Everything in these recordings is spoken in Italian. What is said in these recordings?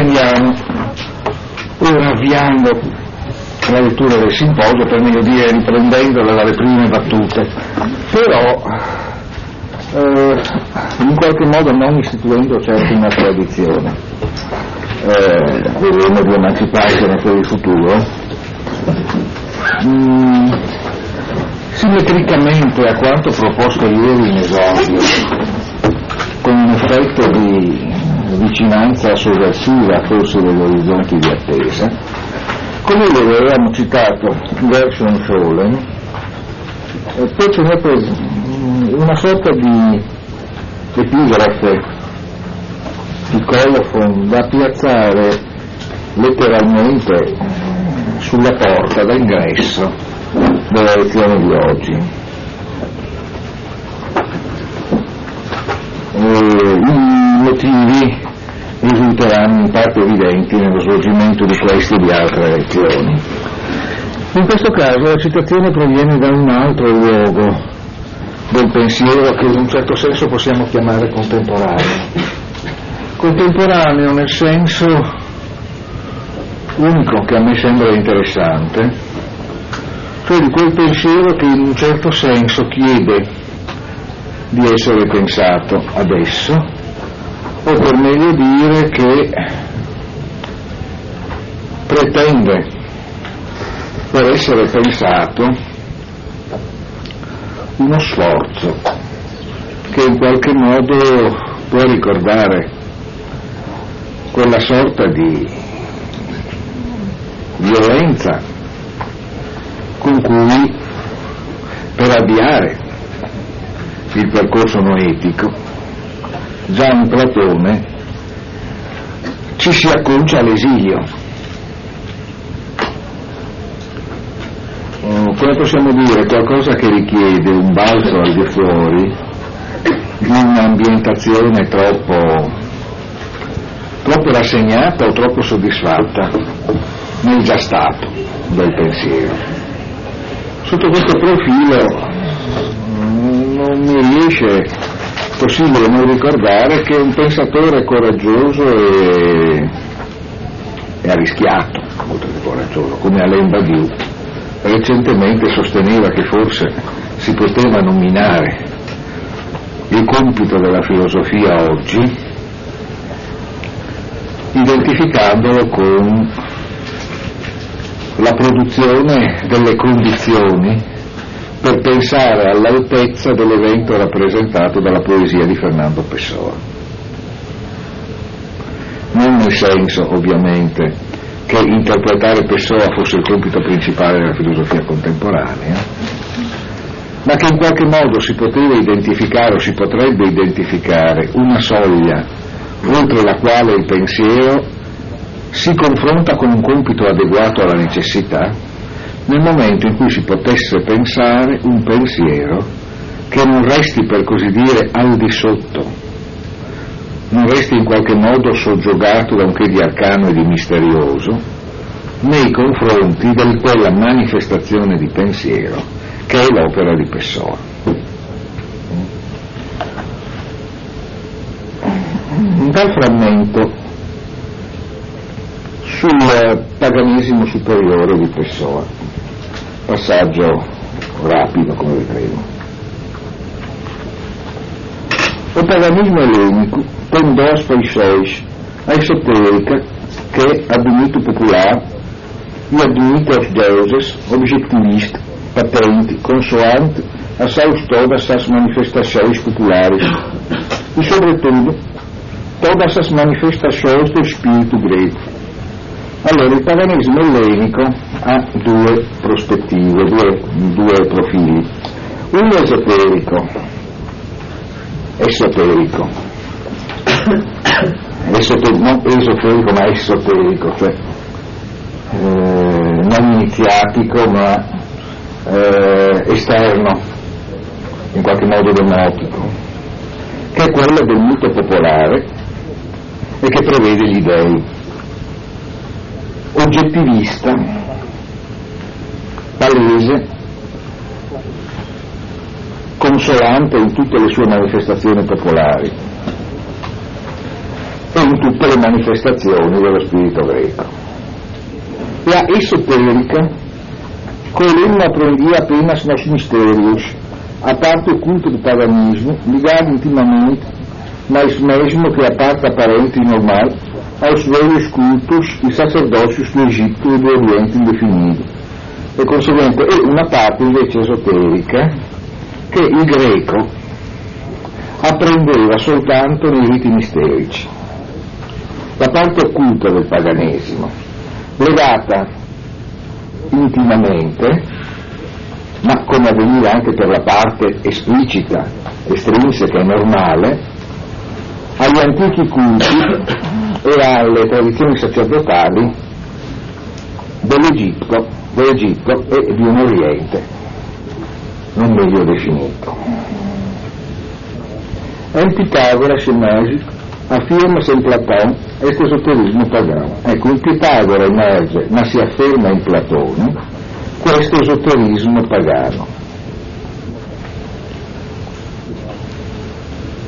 Riprendiamo, ora avviando la lettura del simposio, per meglio dire riprendendola dalle prime battute, però eh, in qualche modo non istituendo certo una tradizione. Eh, vedremo di emanciparsene per il futuro. Mm, simmetricamente a quanto proposto ieri in esordio, con un effetto di vicinanza sovversiva forse degli orizzonti di attesa, come ieri avevamo citato Gershon Scholem, eh, poi ce n'è una sorta di epigrafe di colofon da piazzare letteralmente sulla porta d'ingresso della lezione di oggi. E I motivi risulteranno in parte evidenti nello svolgimento di queste e di altre lezioni. In questo caso la citazione proviene da un altro luogo del pensiero che in un certo senso possiamo chiamare contemporaneo. Contemporaneo nel senso unico che a me sembra interessante, cioè di quel pensiero che in un certo senso chiede di essere pensato adesso, o per meglio dire che pretende per essere pensato uno sforzo che in qualche modo può ricordare quella sorta di violenza con cui per avviare il percorso noetico già in Platone ci si acconcia all'esilio. Come possiamo dire? Qualcosa che richiede un balzo al di fuori di un'ambientazione troppo, troppo rassegnata o troppo soddisfatta nel già stato del pensiero. Sotto questo profilo non mi riesce possibile non ricordare che un pensatore coraggioso e, e arrischiato, molto più coraggioso, come Alain Badiou, recentemente sosteneva che forse si poteva nominare il compito della filosofia oggi identificandolo con la produzione delle condizioni per pensare all'altezza dell'evento rappresentato dalla poesia di Fernando Pessoa. Non nel senso, ovviamente, che interpretare Pessoa fosse il compito principale della filosofia contemporanea, ma che in qualche modo si poteva identificare o si potrebbe identificare una soglia oltre la quale il pensiero si confronta con un compito adeguato alla necessità nel momento in cui si potesse pensare un pensiero che non resti per così dire al di sotto, non resti in qualche modo soggiogato da un che di arcano e di misterioso nei confronti di quella manifestazione di pensiero che è l'opera di Pessoa. Un tal frammento sul paganesimo superiore di Pessoa passaggio rapido come vedremo. O paganismo helênico tem duas paixões, a esotérica, que é a do mito popular, e a do mito aos deuses, objetivista, patente, consoante a seus todas as manifestações populares e, sobretudo, todas as manifestações do espírito grego. Allora, il paganesimo ellenico ha due prospettive, due, due profili. Uno esoterico, esoterico, esoterico non esoterico ma esoterico, cioè eh, non iniziatico ma eh, esterno, in qualche modo demotico, che è quello del mito popolare e che prevede gli dei oggettivista, palese, consolante in tutte le sue manifestazioni popolari. e in tutte le manifestazioni dello spirito greco. La esoterica columna aprendia apenas nos mistérios, a parte oculta do paganismo, ligada intimamente, mas mesmo que a parte aparente e aos velhos cultos e sacerdócios do Egito e do Oriente indefinido. E conseguente è una parte invece esoterica che il greco apprendeva soltanto nei riti misterici. La parte occulta del paganesimo, legata intimamente, ma come avveniva anche per la parte esplicita, estrinseca e normale, agli antichi culti e alle tradizioni sacerdotali dell'Egitto, dell'Egitto e di un Oriente non meglio definito. El Pitágoras emerge, afferma in Platone questo esoterismo pagano. Ecco, in Pitagora emerge, ma si afferma in Platone, questo esoterismo pagano.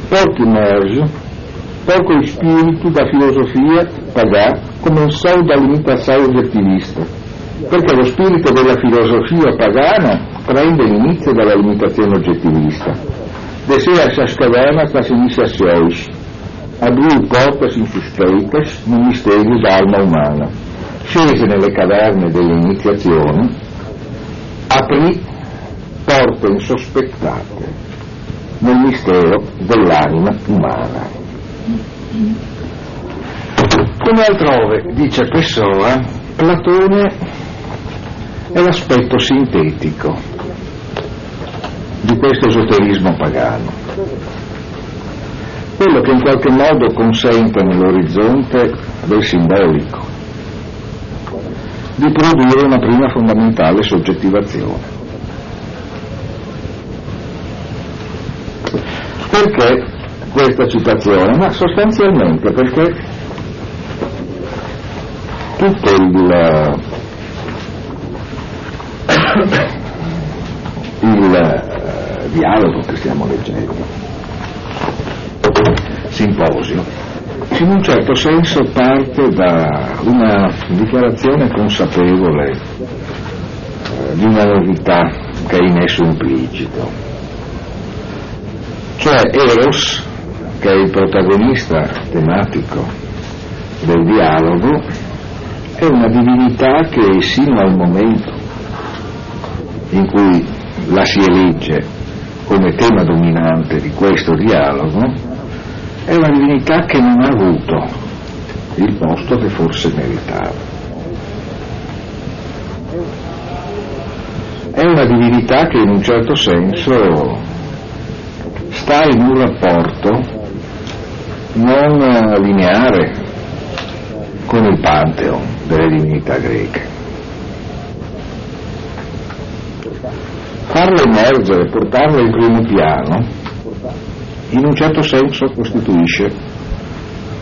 Porque emerge, pouco o espírito da filosofia pagà come un sol da limitazione oggettivista, perché lo spirito della filosofia pagana prende l'inizio dalla limitazione oggettivista. Deseja essas cavernas das iniciações, abriu portas insuspeitas no mistério da alma umana. Scese nelle caverne delle iniziazioni, aprì porte insospettate nel mistero dell'anima umana. Come altrove, dice Pessoa, Platone è l'aspetto sintetico di questo esoterismo pagano, quello che in qualche modo consente nell'orizzonte del simbolico di produrre una prima fondamentale soggettivazione. Perché questa citazione? Ma sostanzialmente perché tutto il, il eh, dialogo che stiamo leggendo, simposio, in un certo senso parte da una dichiarazione consapevole eh, di una novità che è in esso implicito, cioè Eros, che è il protagonista tematico del dialogo, è una divinità che sino al momento in cui la si elegge come tema dominante di questo dialogo, è una divinità che non ha avuto il posto che forse meritava. È una divinità che in un certo senso sta in un rapporto non lineare con il pantheon delle divinità greche. Farlo emergere, portarlo in primo piano, in un certo senso costituisce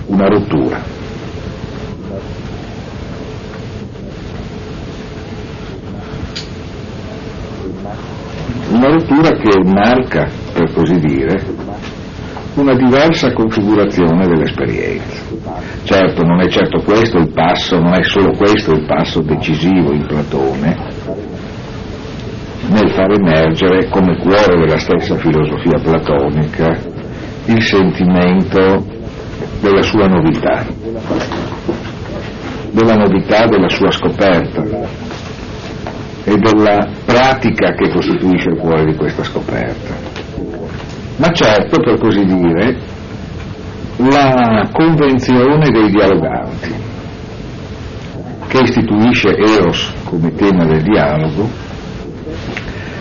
una rottura. Una rottura che marca, per così dire, una diversa configurazione dell'esperienza. Certo, non è certo questo il passo, non è solo questo il passo decisivo in Platone nel far emergere come cuore della stessa filosofia platonica il sentimento della sua novità, della novità della sua scoperta e della pratica che costituisce il cuore di questa scoperta ma certo, per così dire, la convenzione dei dialoganti, che istituisce Eros come tema del dialogo,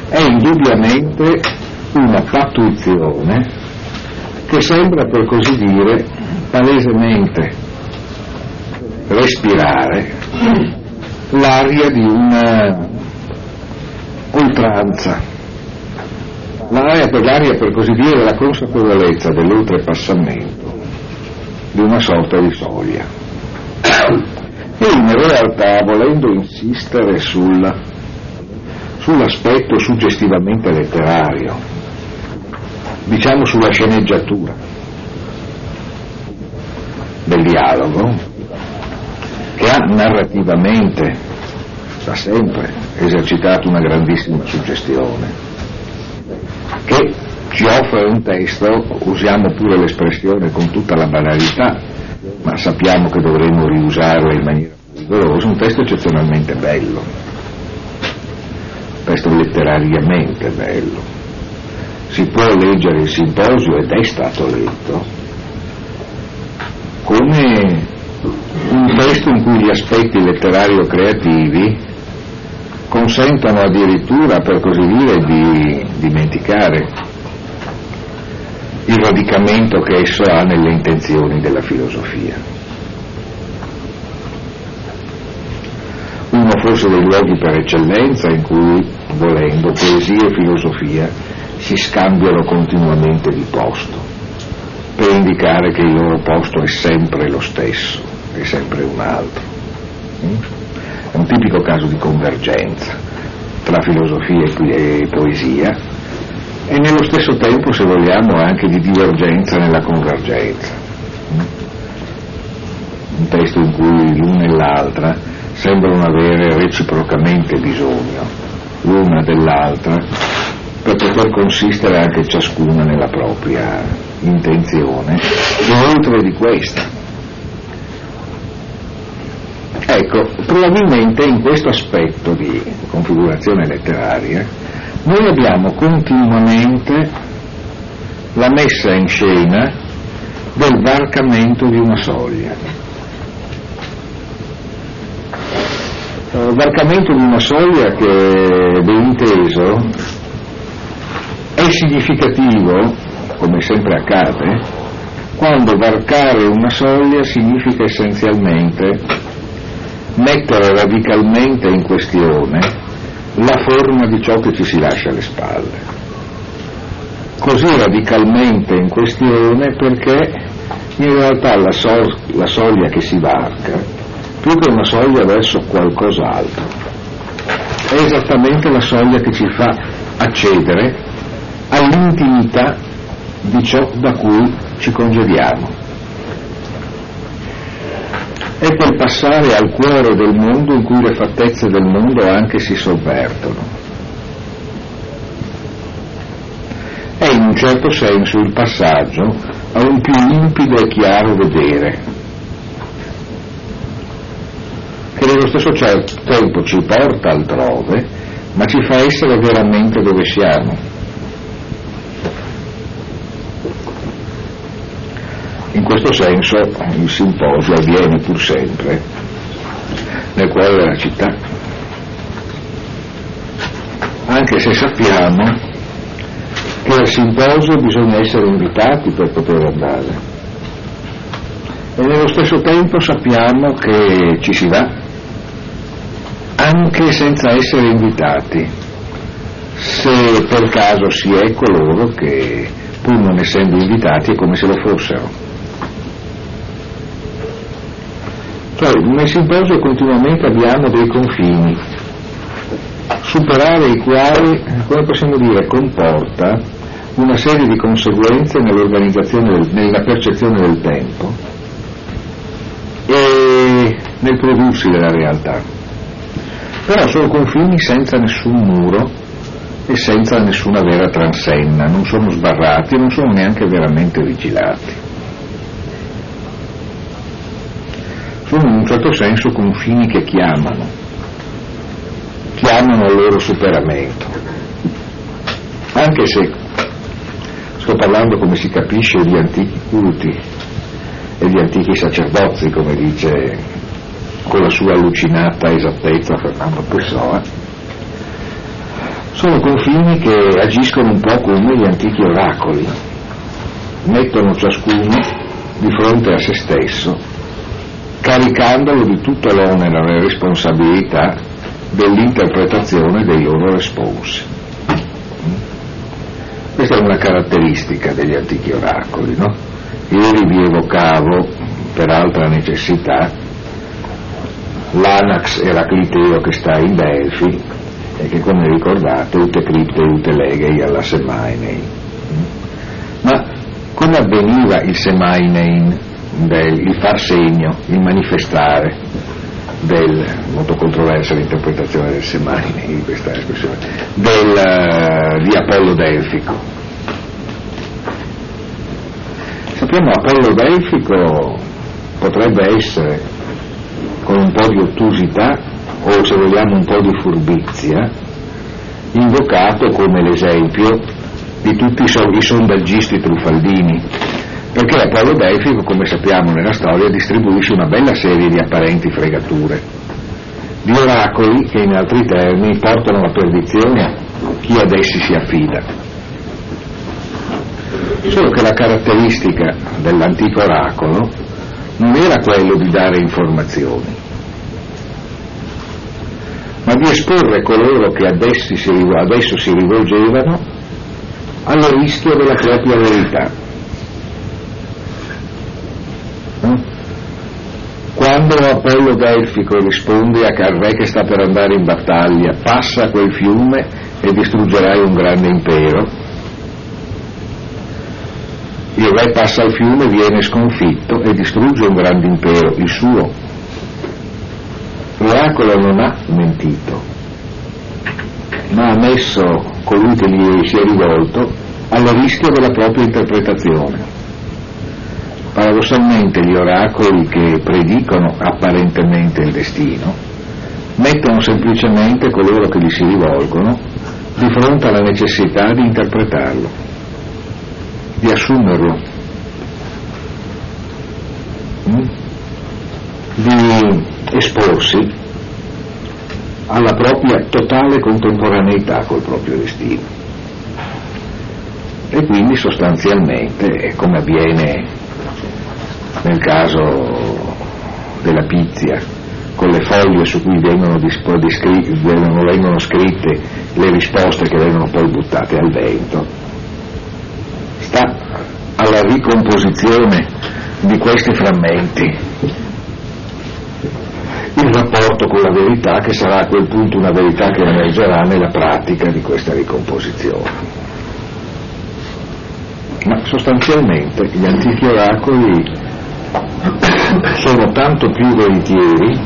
è indubbiamente una pattuizione che sembra, per così dire, palesemente respirare l'aria di una oltranza l'aria per l'aria, per così dire, la consapevolezza dell'oltrepassamento di una sorta di soglia. E in realtà, volendo insistere sul, sull'aspetto suggestivamente letterario, diciamo sulla sceneggiatura, del dialogo, che ha narrativamente da sempre esercitato una grandissima suggestione, che ci offre un testo, usiamo pure l'espressione con tutta la banalità, ma sappiamo che dovremo riusarla in maniera rigorosa, un testo eccezionalmente bello, un testo letterariamente bello. Si può leggere il simposio ed è stato letto come un testo in cui gli aspetti letterario-creativi consentono addirittura, per così dire, di dimenticare il radicamento che esso ha nelle intenzioni della filosofia. Uno forse dei luoghi per eccellenza in cui, volendo, poesia e filosofia si scambiano continuamente di posto, per indicare che il loro posto è sempre lo stesso, è sempre un altro. Un tipico caso di convergenza tra filosofia e poesia e nello stesso tempo, se vogliamo, anche di divergenza nella convergenza. Un testo in cui l'una e l'altra sembrano avere reciprocamente bisogno l'una dell'altra per poter consistere anche ciascuna nella propria intenzione e oltre di questa. Ecco, probabilmente in questo aspetto di configurazione letteraria noi abbiamo continuamente la messa in scena del varcamento di una soglia. Il varcamento di una soglia che, ben inteso, è significativo, come sempre accade, quando varcare una soglia significa essenzialmente mettere radicalmente in questione la forma di ciò che ci si lascia alle spalle. Così radicalmente in questione perché in realtà la, so- la soglia che si varca, più che una soglia verso qualcos'altro, è esattamente la soglia che ci fa accedere all'intimità di ciò da cui ci congediamo. È quel passare al cuore del mondo in cui le fattezze del mondo anche si sovvertono. È in un certo senso il passaggio a un più limpido e chiaro vedere, che nello stesso tempo ci porta altrove, ma ci fa essere veramente dove siamo. In questo senso il simposio avviene pur sempre nel cuore della città, anche se sappiamo che al simposio bisogna essere invitati per poter andare. E nello stesso tempo sappiamo che ci si va anche senza essere invitati, se per caso si è coloro che pur non essendo invitati è come se lo fossero. Cioè, nel simposio continuamente abbiamo dei confini, superare i quali, come possiamo dire, comporta una serie di conseguenze nell'organizzazione, nella percezione del tempo e nel prodursi della realtà. Però sono confini senza nessun muro e senza nessuna vera transenna, non sono sbarrati e non sono neanche veramente vigilati. sono in un certo senso confini che chiamano, chiamano al loro superamento. Anche se sto parlando, come si capisce, di antichi culti e di antichi sacerdozzi, come dice con la sua allucinata esattezza Fernando Pessoa, sono confini che agiscono un po' come gli antichi oracoli, mettono ciascuno di fronte a se stesso caricandolo di tutto l'onere e la responsabilità dell'interpretazione dei loro responsi. Questa è una caratteristica degli antichi oracoli, no? Ieri vi evocavo, per altra necessità, l'Anax Eracliteo che sta in Delfi e che come ricordate ute cripte ute legei alla Semainein. Ma come avveniva il Semainein del il far segno, il manifestare del, molto controversa l'interpretazione del Semaine di questa espressione, del, eh, di Apollo Delfico. Sappiamo Apollo Delfico potrebbe essere con un po' di ottusità o se vogliamo un po' di furbizia invocato come l'esempio di tutti i sondaggisti truffaldini perché Apollo Delfico, come sappiamo nella storia, distribuisce una bella serie di apparenti fregature, di oracoli che in altri termini portano alla perdizione chi ad essi si affida. Solo che la caratteristica dell'antico oracolo non era quello di dare informazioni, ma di esporre coloro che ad si, adesso si rivolgevano al rischio della propria verità Quando Apollo Delfico risponde a re che sta per andare in battaglia, passa quel fiume e distruggerai un grande impero. Il re passa il fiume, viene sconfitto e distrugge un grande impero, il suo. L'oracolo non ha mentito, ma ha messo colui che gli si è rivolto al rischio della propria interpretazione. Paradossalmente gli oracoli che predicono apparentemente il destino mettono semplicemente coloro che gli si rivolgono di fronte alla necessità di interpretarlo, di assumerlo, mm? di esporsi alla propria totale contemporaneità col proprio destino. E quindi sostanzialmente, come avviene nel caso della pizia, con le foglie su cui vengono, vengono, vengono scritte le risposte che vengono poi buttate al vento, sta alla ricomposizione di questi frammenti il rapporto con la verità che sarà a quel punto una verità che emergerà nella pratica di questa ricomposizione. Ma sostanzialmente gli antichi oracoli sono tanto più veritieri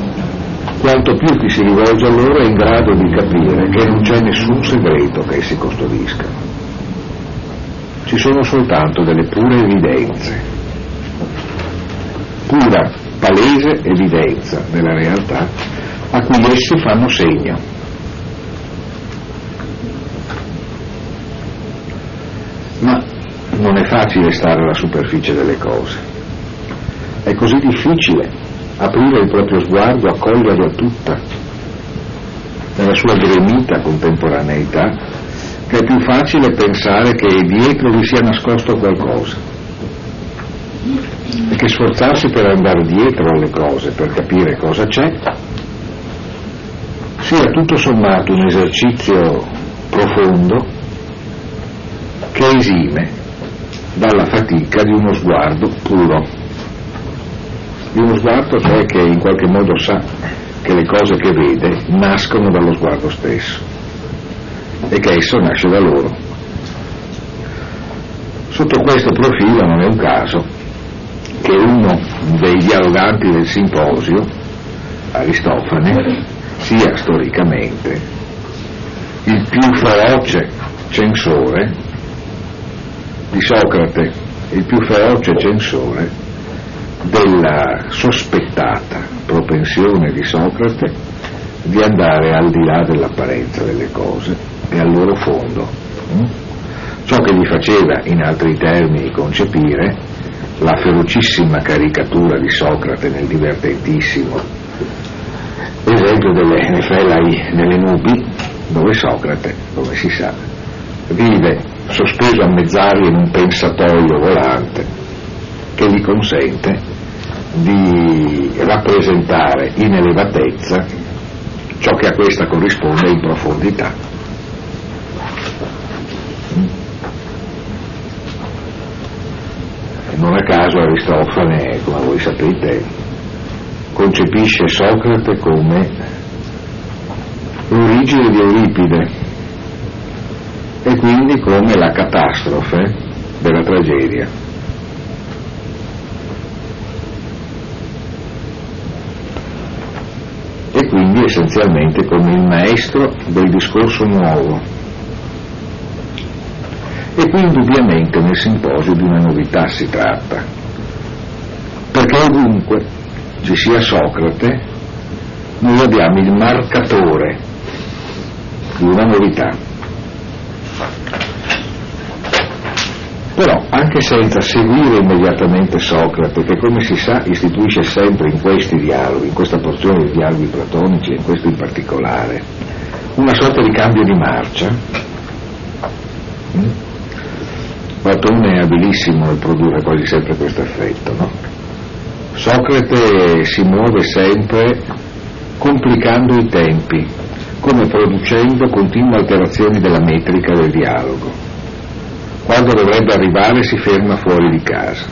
quanto più chi si rivolge a loro è in grado di capire che non c'è nessun segreto che essi custodiscano. Ci sono soltanto delle pure evidenze, pura, palese evidenza della realtà a cui essi fanno segno. Ma non è facile stare alla superficie delle cose è così difficile aprire il proprio sguardo, accoglierla tutta. Nella sua gremita contemporaneità, che è più facile pensare che dietro vi sia nascosto qualcosa. E che sforzarsi per andare dietro alle cose, per capire cosa c'è, sia tutto sommato un esercizio profondo che esime dalla fatica di uno sguardo puro di uno sguardo cioè che in qualche modo sa che le cose che vede nascono dallo sguardo stesso e che esso nasce da loro. Sotto questo profilo non è un caso che uno dei dialoganti del simposio, Aristofane, sia storicamente il più feroce censore di Socrate, il più feroce censore della sospettata propensione di Socrate di andare al di là dell'apparenza delle cose e al loro fondo. Mm? Ciò che gli faceva, in altri termini, concepire la ferocissima caricatura di Socrate nel divertentissimo esempio delle Nefelai delle nubi, dove Socrate, come si sa, vive sospeso a mezz'aria in un pensatoio volante che gli consente di rappresentare in elevatezza ciò che a questa corrisponde in profondità. Non a caso Aristofane, come voi sapete, concepisce Socrate come l'origine di Euripide e quindi come la catastrofe della tragedia. Essenzialmente come il maestro del discorso nuovo. E qui indubbiamente nel simposio di una novità si tratta, perché ovunque ci sia Socrate, noi abbiamo il marcatore di una novità. Però anche senza seguire immediatamente Socrate, che come si sa istituisce sempre in questi dialoghi, in questa porzione di dialoghi platonici e in questo in particolare, una sorta di cambio di marcia, mm? Platone è abilissimo nel produrre quasi sempre questo effetto, no? Socrate si muove sempre complicando i tempi, come producendo continue alterazioni della metrica del dialogo quando dovrebbe arrivare si ferma fuori di casa.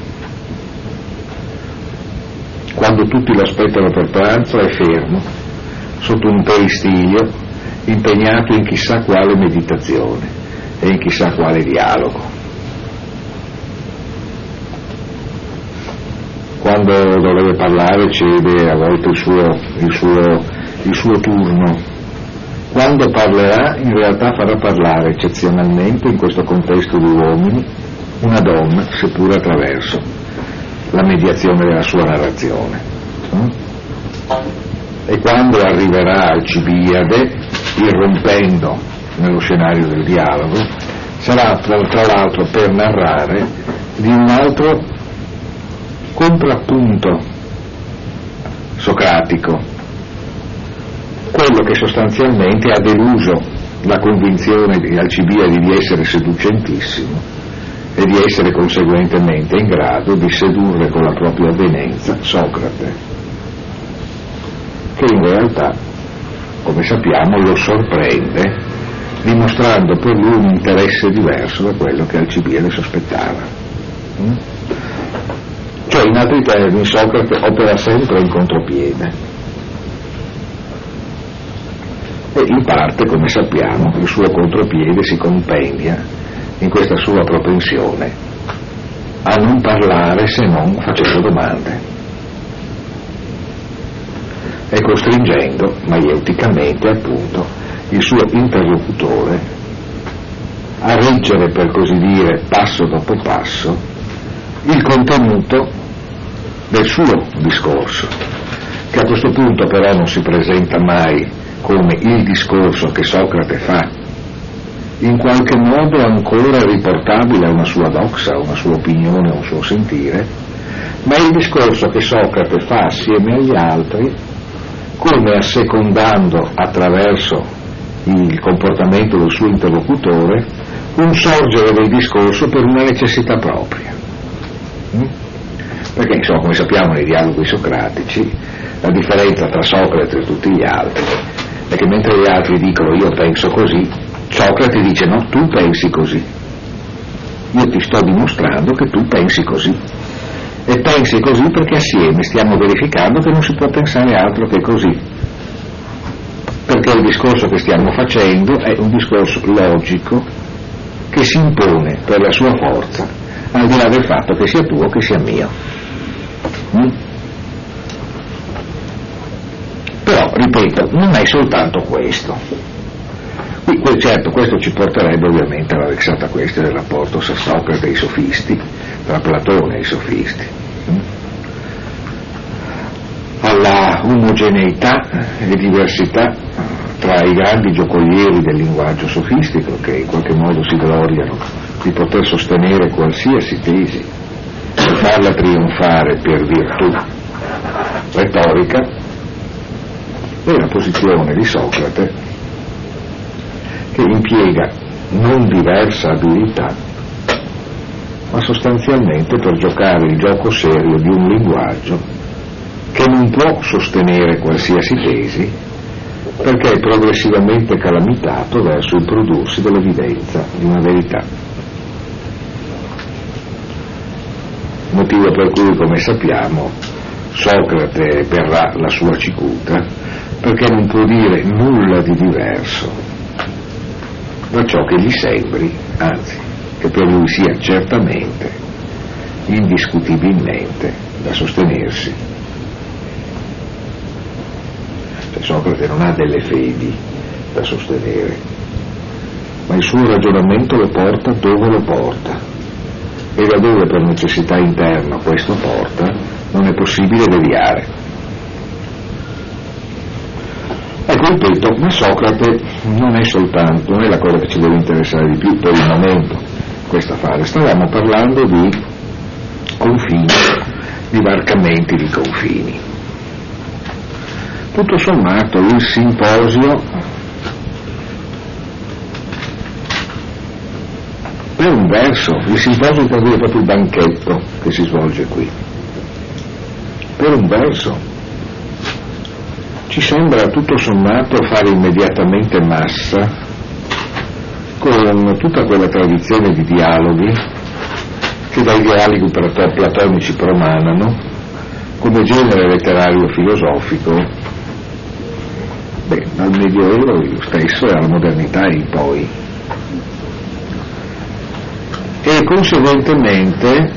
Quando tutti lo aspettano per pranzo è fermo, sotto un peristiglio, impegnato in chissà quale meditazione e in chissà quale dialogo. Quando dovrebbe parlare cede a volte il suo, il suo, il suo turno quando parlerà, in realtà farà parlare eccezionalmente, in questo contesto di uomini, una donna, seppure attraverso la mediazione della sua narrazione. Mm? E quando arriverà Alcibiade, irrompendo nello scenario del dialogo, sarà tra l'altro per narrare di un altro contrappunto socratico quello che sostanzialmente ha deluso la convinzione di Alcibiade di essere seducentissimo e di essere conseguentemente in grado di sedurre con la propria avvenenza Socrate, che in realtà, come sappiamo, lo sorprende dimostrando per lui un interesse diverso da quello che Alcibiade sospettava. Mm? Cioè, in altri termini, Socrate opera sempre in contropiede e in parte, come sappiamo, il suo contropiede si compendia in questa sua propensione a non parlare se non facendo domande e costringendo maieuticamente appunto il suo interlocutore a reggere per così dire passo dopo passo il contenuto del suo discorso che a questo punto però non si presenta mai come il discorso che Socrate fa, in qualche modo ancora riportabile a una sua doxa, a una sua opinione, a un suo sentire, ma il discorso che Socrate fa assieme agli altri, come assecondando attraverso il comportamento del suo interlocutore un sorgere del discorso per una necessità propria. Mm? Perché insomma, come sappiamo nei dialoghi socratici, la differenza tra Socrate e tutti gli altri perché mentre gli altri dicono io penso così, Socrate dice no, tu pensi così. Io ti sto dimostrando che tu pensi così. E pensi così perché assieme stiamo verificando che non si può pensare altro che così. Perché il discorso che stiamo facendo è un discorso logico che si impone per la sua forza, al di là del fatto che sia tuo o che sia mio. Mm? Ripeto, non è soltanto questo. Qui, certo, questo ci porterebbe ovviamente alla vexata questione del rapporto tra Socrate e i sofisti, tra Platone e i sofisti, mm? alla omogeneità e diversità tra i grandi giocolieri del linguaggio sofistico che in qualche modo si gloriano di poter sostenere qualsiasi tesi e farla trionfare per virtù retorica è la posizione di Socrate che impiega non diversa abilità, ma sostanzialmente per giocare il gioco serio di un linguaggio che non può sostenere qualsiasi tesi perché è progressivamente calamitato verso il prodursi dell'evidenza di una verità. Motivo per cui, come sappiamo, Socrate verrà la sua cicuta perché non può dire nulla di diverso da ciò che gli sembri, anzi, che per lui sia certamente, indiscutibilmente da sostenersi. Cioè Socrate non ha delle fedi da sostenere, ma il suo ragionamento lo porta dove lo porta. E da dove per necessità interna questo porta, non è possibile deviare. Ripeto, ma Socrate non è soltanto, non è la cosa che ci deve interessare di più per il momento, questa fase, stavamo parlando di confini, di varcamenti di confini. Tutto sommato il simposio per un verso, il simposio vuol dire proprio il banchetto che si svolge qui, per un verso ci sembra tutto sommato fare immediatamente massa con tutta quella tradizione di dialoghi che dai dialoghi platonici promanano come genere letterario filosofico. Beh, dal Medioevo stesso e alla modernità in poi. E conseguentemente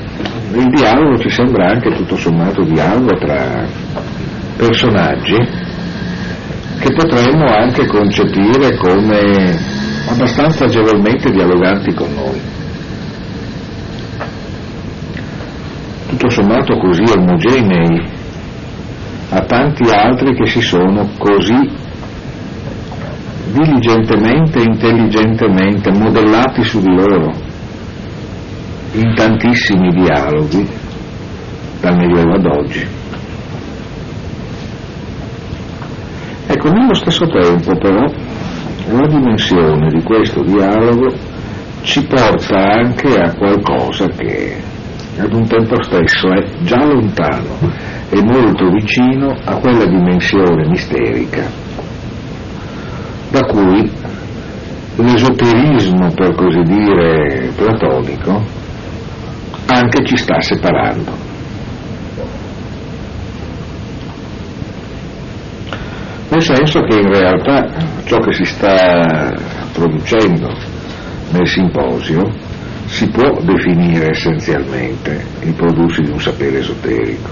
il dialogo ci sembra anche tutto sommato dialogo tra personaggi che potremmo anche concepire come abbastanza agevolmente dialoganti con noi. Tutto sommato così omogenei a tanti altri che si sono così diligentemente e intelligentemente modellati su di loro in tantissimi dialoghi dal Medioevo ad oggi. Ecco, nello stesso tempo però la dimensione di questo dialogo ci porta anche a qualcosa che ad un tempo stesso è già lontano e molto vicino a quella dimensione misterica da cui l'esoterismo, per così dire, platonico anche ci sta separando. Nel senso che in realtà ciò che si sta producendo nel simposio si può definire essenzialmente il prodursi di un sapere esoterico,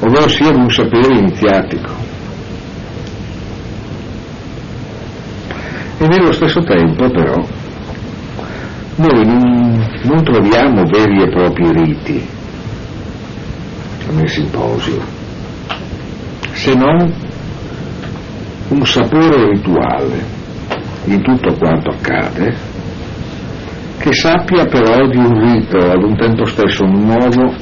ovvero sia un sapere iniziatico. E nello stesso tempo però noi non troviamo veri e propri riti nel simposio, se non un sapore rituale in tutto quanto accade, che sappia però di un rito ad un tempo stesso nuovo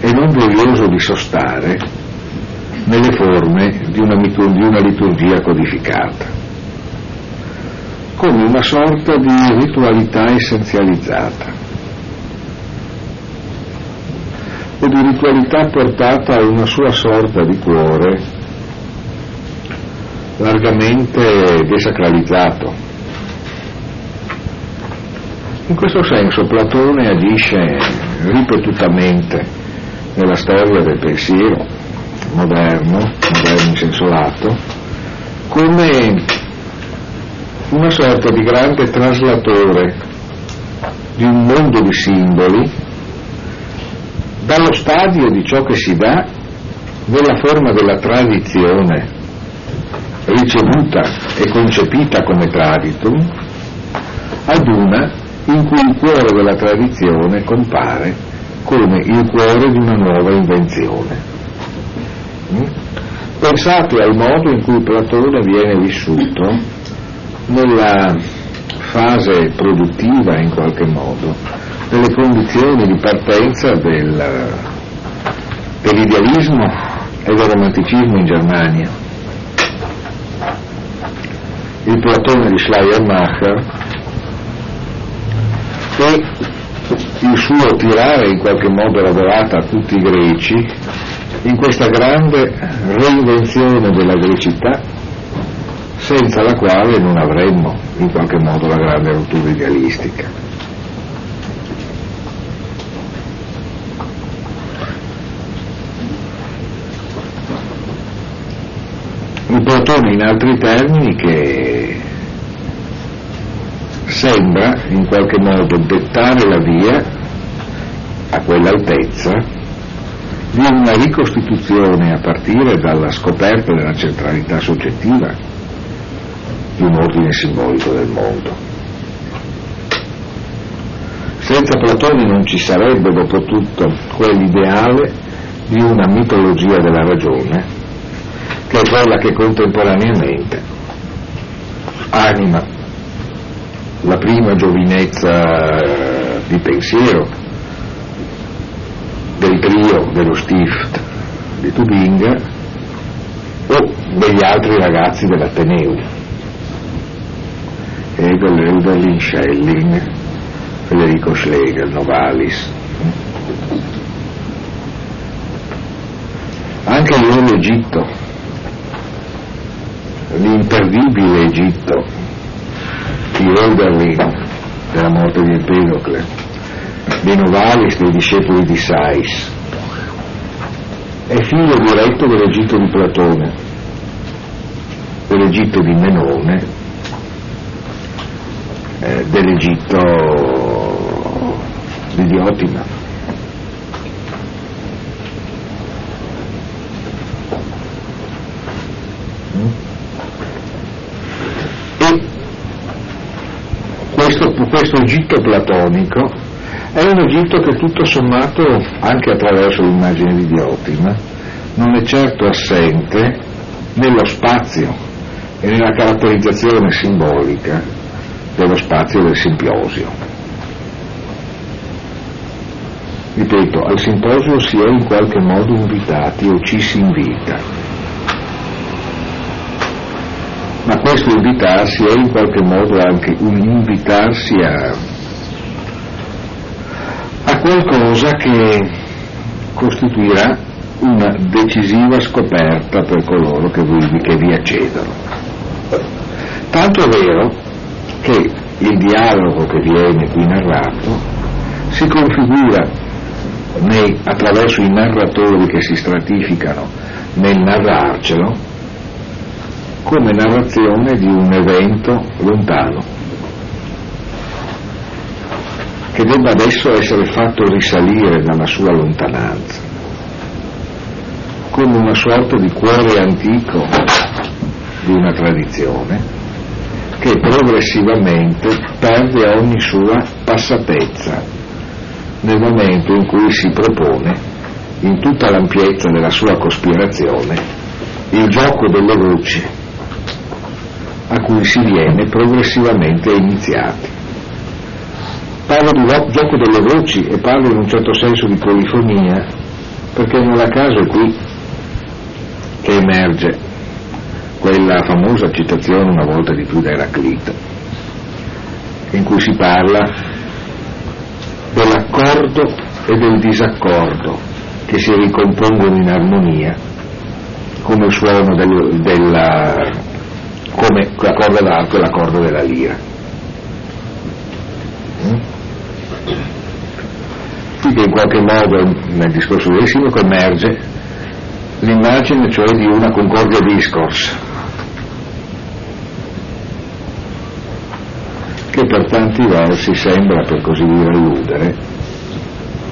e non voglioso di sostare nelle forme di una, di una liturgia codificata, come una sorta di ritualità essenzializzata o di ritualità portata a una sua sorta di cuore largamente desacralizzato. In questo senso Platone agisce ripetutamente nella storia del pensiero moderno, moderno in senso lato, come una sorta di grande traslatore di un mondo di simboli dallo stadio di ciò che si dà nella forma della tradizione ricevuta e concepita come traditum ad una in cui il cuore della tradizione compare come il cuore di una nuova invenzione. Mm? Pensate al modo in cui Platone viene vissuto nella fase produttiva in qualche modo delle condizioni di partenza del, dell'idealismo e del romanticismo in Germania. Il Platone di Schleiermacher e il suo tirare in qualche modo la volata a tutti i greci in questa grande reinvenzione della grecità senza la quale non avremmo in qualche modo la grande rottura idealistica. Platone in altri termini che sembra in qualche modo dettare la via a quell'altezza di una ricostituzione a partire dalla scoperta della centralità soggettiva di un ordine simbolico del mondo. Senza Platone non ci sarebbe dopo tutto quell'ideale di una mitologia della ragione che è quella che contemporaneamente anima la prima giovinezza di pensiero del trio dello Stift di Tubinga o degli altri ragazzi dell'Ateneo. Hegel, Hölderlin, Schelling Federico Schlegel, Novalis. Anche l'Egitto l'imperdibile Egitto di Hölderlin della morte di Empedocle dei Novalis, dei discepoli di Sais. È figlio diretto dell'Egitto di Platone dell'Egitto di Menone eh, dell'Egitto di Diotima questo Egitto platonico è un Egitto che tutto sommato, anche attraverso l'immagine di Diotima, non è certo assente nello spazio e nella caratterizzazione simbolica dello spazio del simposio. Ripeto, al simposio si è in qualche modo invitati o ci si invita ma questo invitarsi è in qualche modo anche un invitarsi a, a qualcosa che costituirà una decisiva scoperta per coloro che vi, che vi accedono. Tanto è vero che il dialogo che viene qui narrato si configura nei, attraverso i narratori che si stratificano nel narrarcelo come narrazione di un evento lontano, che debba adesso essere fatto risalire dalla sua lontananza, come una sorta di cuore antico di una tradizione che progressivamente perde ogni sua passatezza nel momento in cui si propone, in tutta l'ampiezza della sua cospirazione, il gioco delle voci a cui si viene progressivamente iniziati. Parlo di gioco delle voci e parlo in un certo senso di polifonia perché non a caso è qui che emerge quella famosa citazione una volta di più da Eraclito, in cui si parla dell'accordo e del disaccordo che si ricompongono in armonia come il suono del, della, come la corda d'arco e la corda della lira. Mm? Qui che in qualche modo nel discorso del Sinoco emerge l'immagine cioè di una concordia discourse che per tanti versi sembra per così dire alludere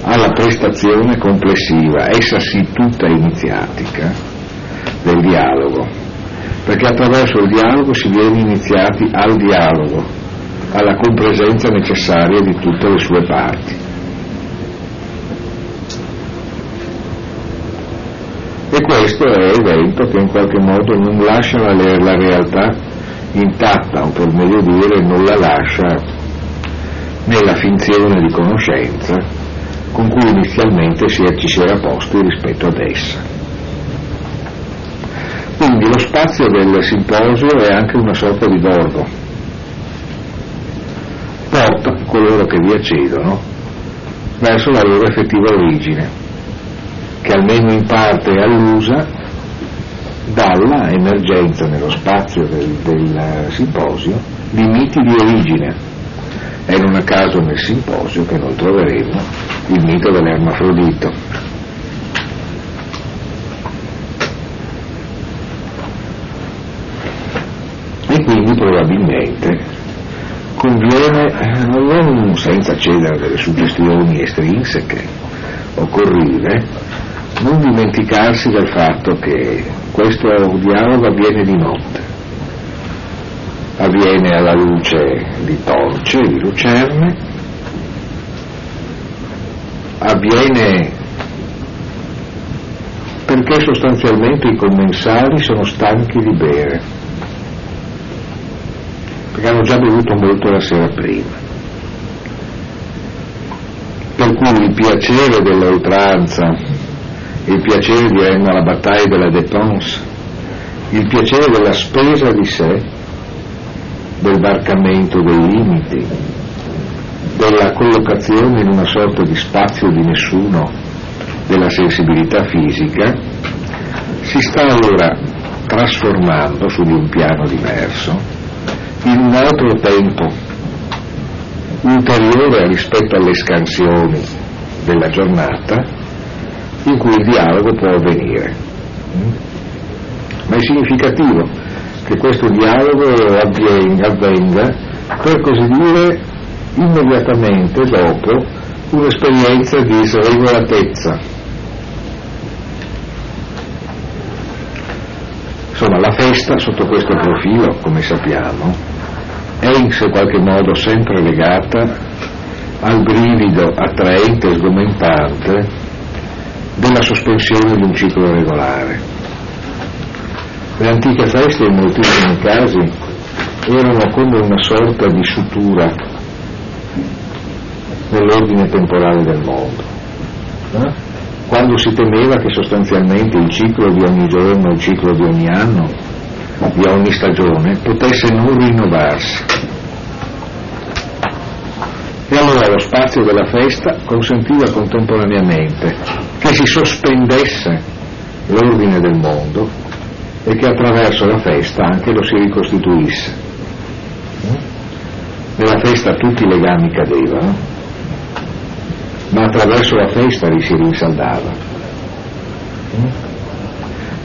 alla prestazione complessiva, essa sì tutta iniziatica, del dialogo perché attraverso il dialogo si viene iniziati al dialogo, alla compresenza necessaria di tutte le sue parti. E questo è l'evento che in qualche modo non lascia la, la realtà intatta, o per meglio dire non la lascia nella finzione di conoscenza con cui inizialmente ci si era posti rispetto ad essa. Quindi lo spazio del simposio è anche una sorta di borgo, porta coloro che vi accedono verso la loro effettiva origine, che almeno in parte è allusa dalla emergenza nello spazio del, del simposio di miti di origine. E non a caso nel simposio che noi troveremo il mito dell'ermafrodito. e probabilmente conviene, eh, non senza cedere delle suggestioni estrinseche, occorrive non dimenticarsi del fatto che questo dialogo avviene di notte, avviene alla luce di torce, di lucerne, avviene perché sostanzialmente i commensali sono stanchi di bere, perché hanno già bevuto molto la sera prima. Per cui il piacere dell'oltranza, il piacere di alla battaglia della dépense, il piacere della spesa di sé, del varcamento dei limiti, della collocazione in una sorta di spazio di nessuno della sensibilità fisica, si sta allora trasformando su di un piano diverso in un altro tempo ulteriore rispetto alle scansioni della giornata in cui il dialogo può avvenire. Ma è significativo che questo dialogo avvenga, avvenga per così dire immediatamente dopo un'esperienza di sregolatezza. Insomma, la festa sotto questo profilo, come sappiamo, è in qualche modo sempre legata al brivido attraente e sgomentante della sospensione di un ciclo regolare. Le antiche feste in moltissimi casi erano come una sorta di sutura nell'ordine temporale del mondo. Eh? Quando si temeva che sostanzialmente il ciclo di ogni giorno, il ciclo di ogni anno, di ogni stagione, potesse non rinnovarsi. E allora lo spazio della festa consentiva contemporaneamente che si sospendesse l'ordine del mondo e che attraverso la festa anche lo si ricostituisse. Nella festa tutti i legami cadevano, ma attraverso la festa li si rinsaldava.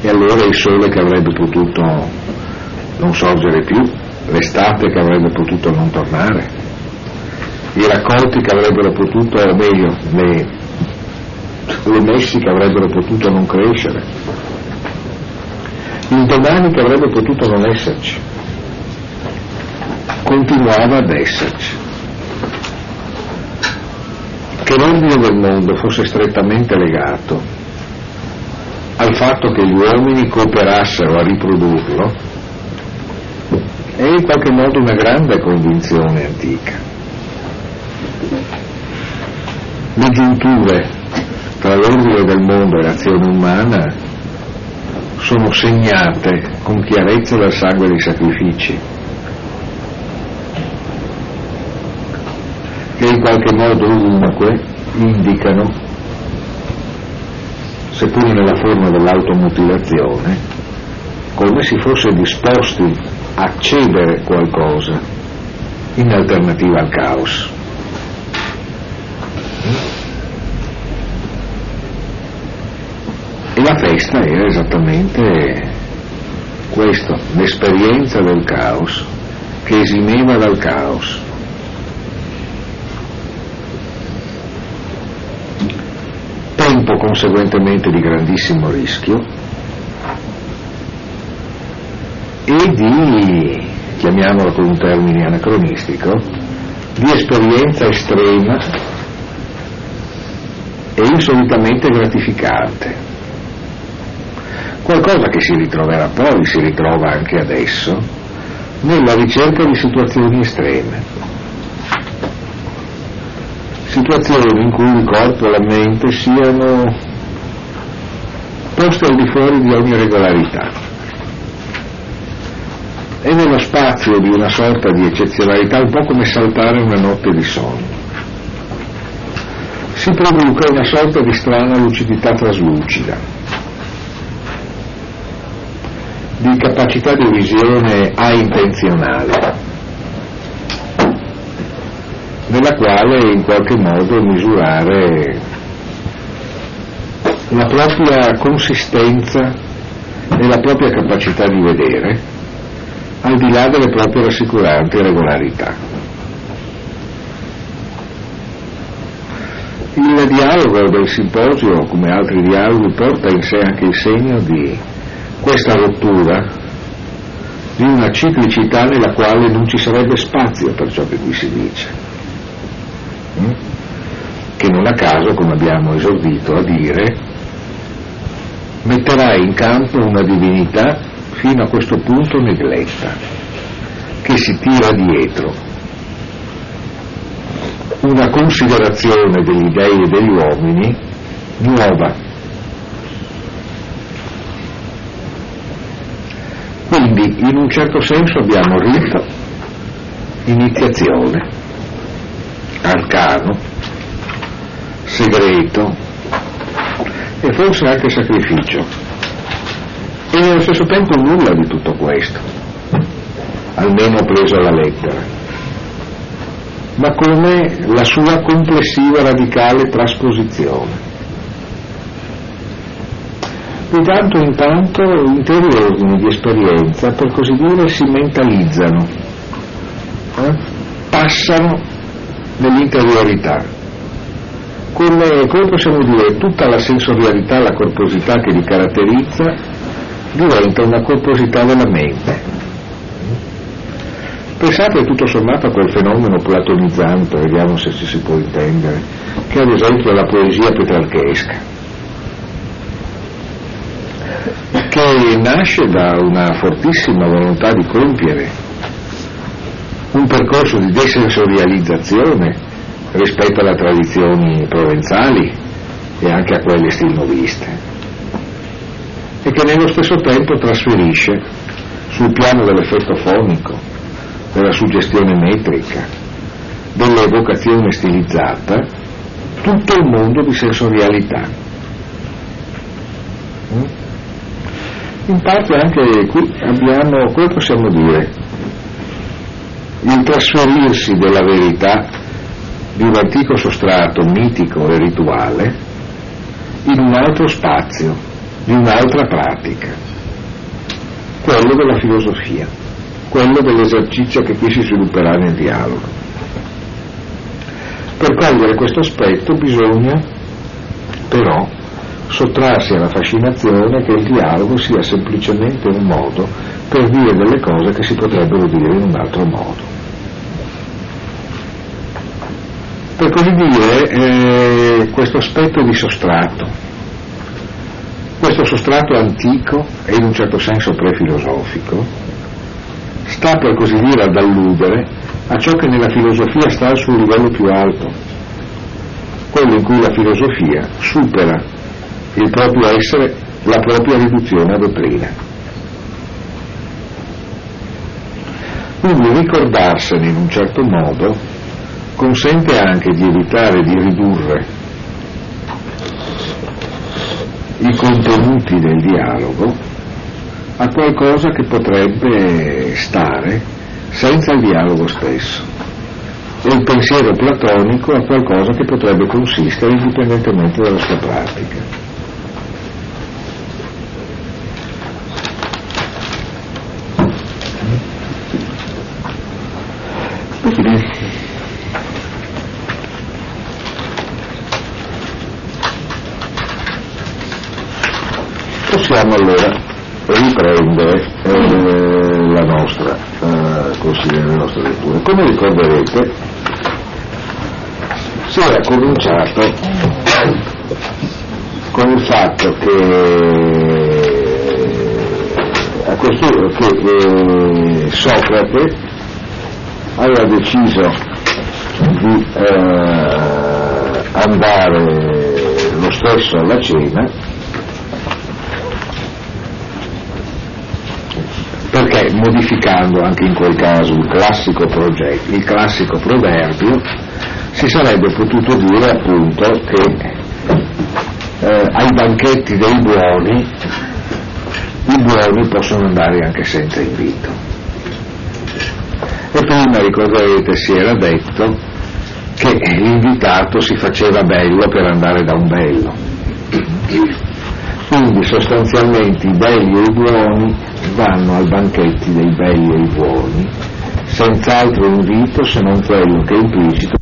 E allora il sole che avrebbe potuto non sorgere più, l'estate che avrebbe potuto non tornare, i raccolti che avrebbero potuto, o meglio, le, le messi che avrebbero potuto non crescere, il domani che avrebbe potuto non esserci, continuava ad esserci. Che l'ordine del mondo fosse strettamente legato al fatto che gli uomini cooperassero a riprodurlo è in qualche modo una grande convinzione antica. Le giunture tra l'ordine del mondo e l'azione umana sono segnate con chiarezza dal sangue dei sacrifici che in qualche modo ovunque indicano, seppur nella forma dell'automutilazione, come si fosse disposti a cedere qualcosa in alternativa al caos. E la festa era esattamente questo, l'esperienza del caos che esimeva dal caos. Tempo conseguentemente di grandissimo rischio e di, chiamiamolo con un termine anacronistico, di esperienza estrema e insolitamente gratificante qualcosa che si ritroverà poi, si ritrova anche adesso, nella ricerca di situazioni estreme. Situazioni in cui il corpo e la mente siano posti al di fuori di ogni regolarità. E nello spazio di una sorta di eccezionalità, un po' come saltare una notte di sonno, si produca una sorta di strana lucidità traslucida di capacità di visione a intenzionale, nella quale in qualche modo misurare la propria consistenza e la propria capacità di vedere al di là delle proprie rassicuranti regolarità. Il dialogo del simposio, come altri dialoghi, porta in sé anche il segno di questa rottura, di una ciclicità nella quale non ci sarebbe spazio per ciò che qui si dice. Mm? Che non a caso, come abbiamo esordito a dire, metterà in campo una divinità fino a questo punto negletta, che si tira dietro una considerazione degli dei e degli uomini nuova. Quindi in un certo senso abbiamo rito, iniziazione, arcano, segreto e forse anche sacrificio. E nello stesso tempo nulla di tutto questo, almeno preso alla lettera ma come la sua complessiva radicale trasposizione. Di tanto in tanto interi ordini di esperienza, per così dire, si mentalizzano, eh? passano nell'interiorità. Come, come possiamo dire, tutta la sensorialità, la corposità che li caratterizza diventa una corposità della mente Pensate tutto sommato a quel fenomeno platonizzante, vediamo se ci si può intendere, che ad esempio è la poesia petrarchesca, che nasce da una fortissima volontà di compiere un percorso di desensorializzazione rispetto alle tradizioni provenzali e anche a quelle stilnoviste e che nello stesso tempo trasferisce sul piano dell'effetto fonico della suggestione metrica, dell'evocazione stilizzata, tutto il mondo di sensorialità. Mm? In parte anche qui abbiamo, come possiamo dire, il trasferirsi della verità di un antico sostrato mitico e rituale in un altro spazio, di un'altra pratica, quello della filosofia quello dell'esercizio che qui si svilupperà nel dialogo. Per cogliere questo aspetto bisogna però sottrarsi alla fascinazione che il dialogo sia semplicemente un modo per dire delle cose che si potrebbero dire in un altro modo. Per così dire, eh, questo aspetto di sostrato, questo sostrato antico e in un certo senso prefilosofico, sta per così dire ad alludere a ciò che nella filosofia sta al suo livello più alto, quello in cui la filosofia supera il proprio essere, la propria riduzione a dottrina. Quindi ricordarsene in un certo modo consente anche di evitare di ridurre i contenuti del dialogo a qualcosa che potrebbe stare senza il dialogo stesso e il pensiero platonico a qualcosa che potrebbe consistere indipendentemente dalla sua pratica. Possiamo allora riprendere eh, la nostra eh, consigliere le nostre letture. Come ricorderete si era cominciato con il fatto che a questo che eh, Socrate aveva deciso di eh, andare lo stesso alla cena perché modificando anche in quel caso il classico, progetto, il classico proverbio si sarebbe potuto dire appunto che eh, ai banchetti dei buoni i buoni possono andare anche senza invito. Prima ricorderete si era detto che l'invitato si faceva bello per andare da un bello. Quindi sostanzialmente i belli e i buoni vanno ai banchetti dei belli e i buoni, senza altro invito se non quello che è implicito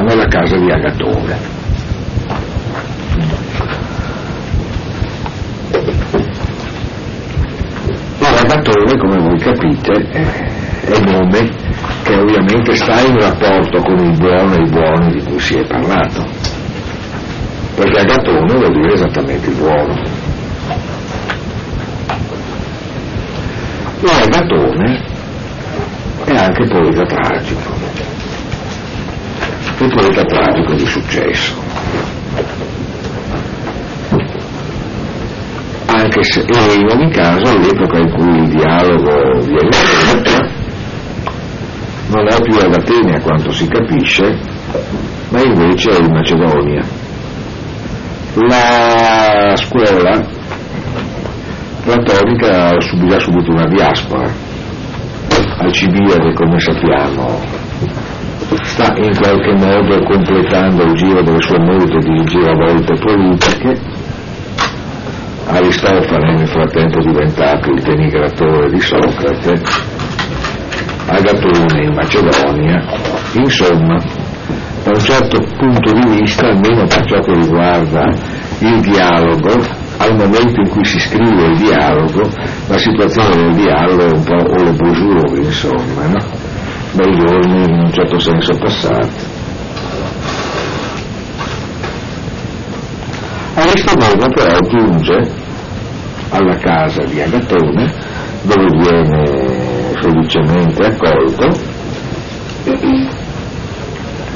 come sappiamo, è la casa di Agatone. Agatone, come voi capite, è il nome che ovviamente sta in rapporto con il buono e i buoni di cui si è parlato. Perché Agatone vuol dire esattamente il buono. E Agatone è anche poeta tragico. Un poeta tragico di successo. anche se in ogni caso all'epoca in cui il dialogo viene fatto non è più ad Atene a quanto si capisce, ma invece è in Macedonia. La scuola platonica subirà subito una diaspora. Alcibiade, come sappiamo, sta in qualche modo completando il giro delle sue molte giravolte politiche. Aristofane nel frattempo diventato il denigratore di Socrate, Agatone in Macedonia, insomma, da un certo punto di vista, almeno per ciò che riguarda il dialogo, al momento in cui si scrive il dialogo, la situazione del dialogo è un po' o le bonjour, insomma, no? Bei giorni in un certo senso passati. Aristotele però aggiunge alla casa di Agatone dove viene felicemente accolto.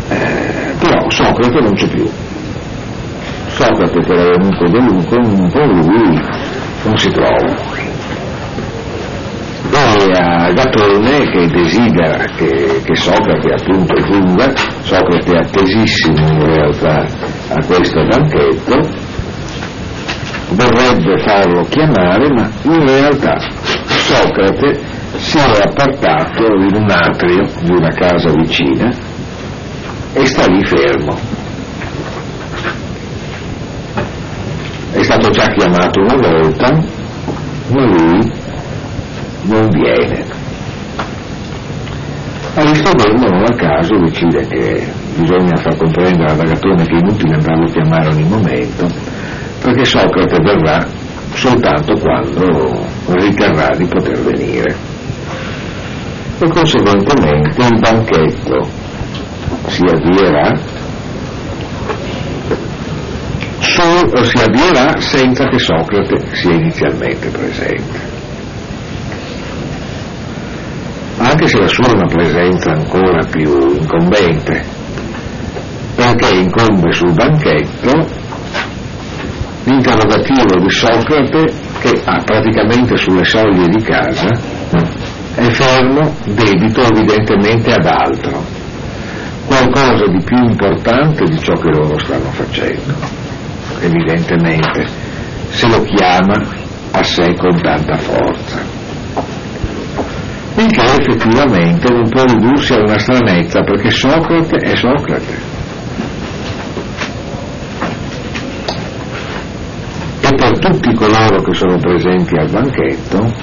Eh, però Socrate non c'è più. Socrate che era venuto con lui non si trova e Agatone che desidera che, che Socrate appunto giunga Socrate è attesissimo in realtà a questo banchetto vorrebbe farlo chiamare, ma in realtà Socrate si è appartato in un atrio di una casa vicina e sta lì fermo. È stato già chiamato una volta, ma lui non viene. Aristotele non a caso decide che bisogna far comprendere ad Agatone che è inutile andarlo a chiamare ogni momento perché Socrate verrà soltanto quando riterrà di poter venire. E conseguentemente il banchetto si avvierà, solo, si avvierà senza che Socrate sia inizialmente presente. Anche se la sua è una presenza ancora più incombente, perché incombe sul banchetto l'interrogativo di Socrate che ha praticamente sulle soglie di casa è fermo, debito evidentemente ad altro, qualcosa di più importante di ciò che loro stanno facendo, evidentemente, se lo chiama a sé con tanta forza. Il che effettivamente non può ridursi a una stranezza perché Socrate è Socrate tutti coloro che sono presenti al banchetto,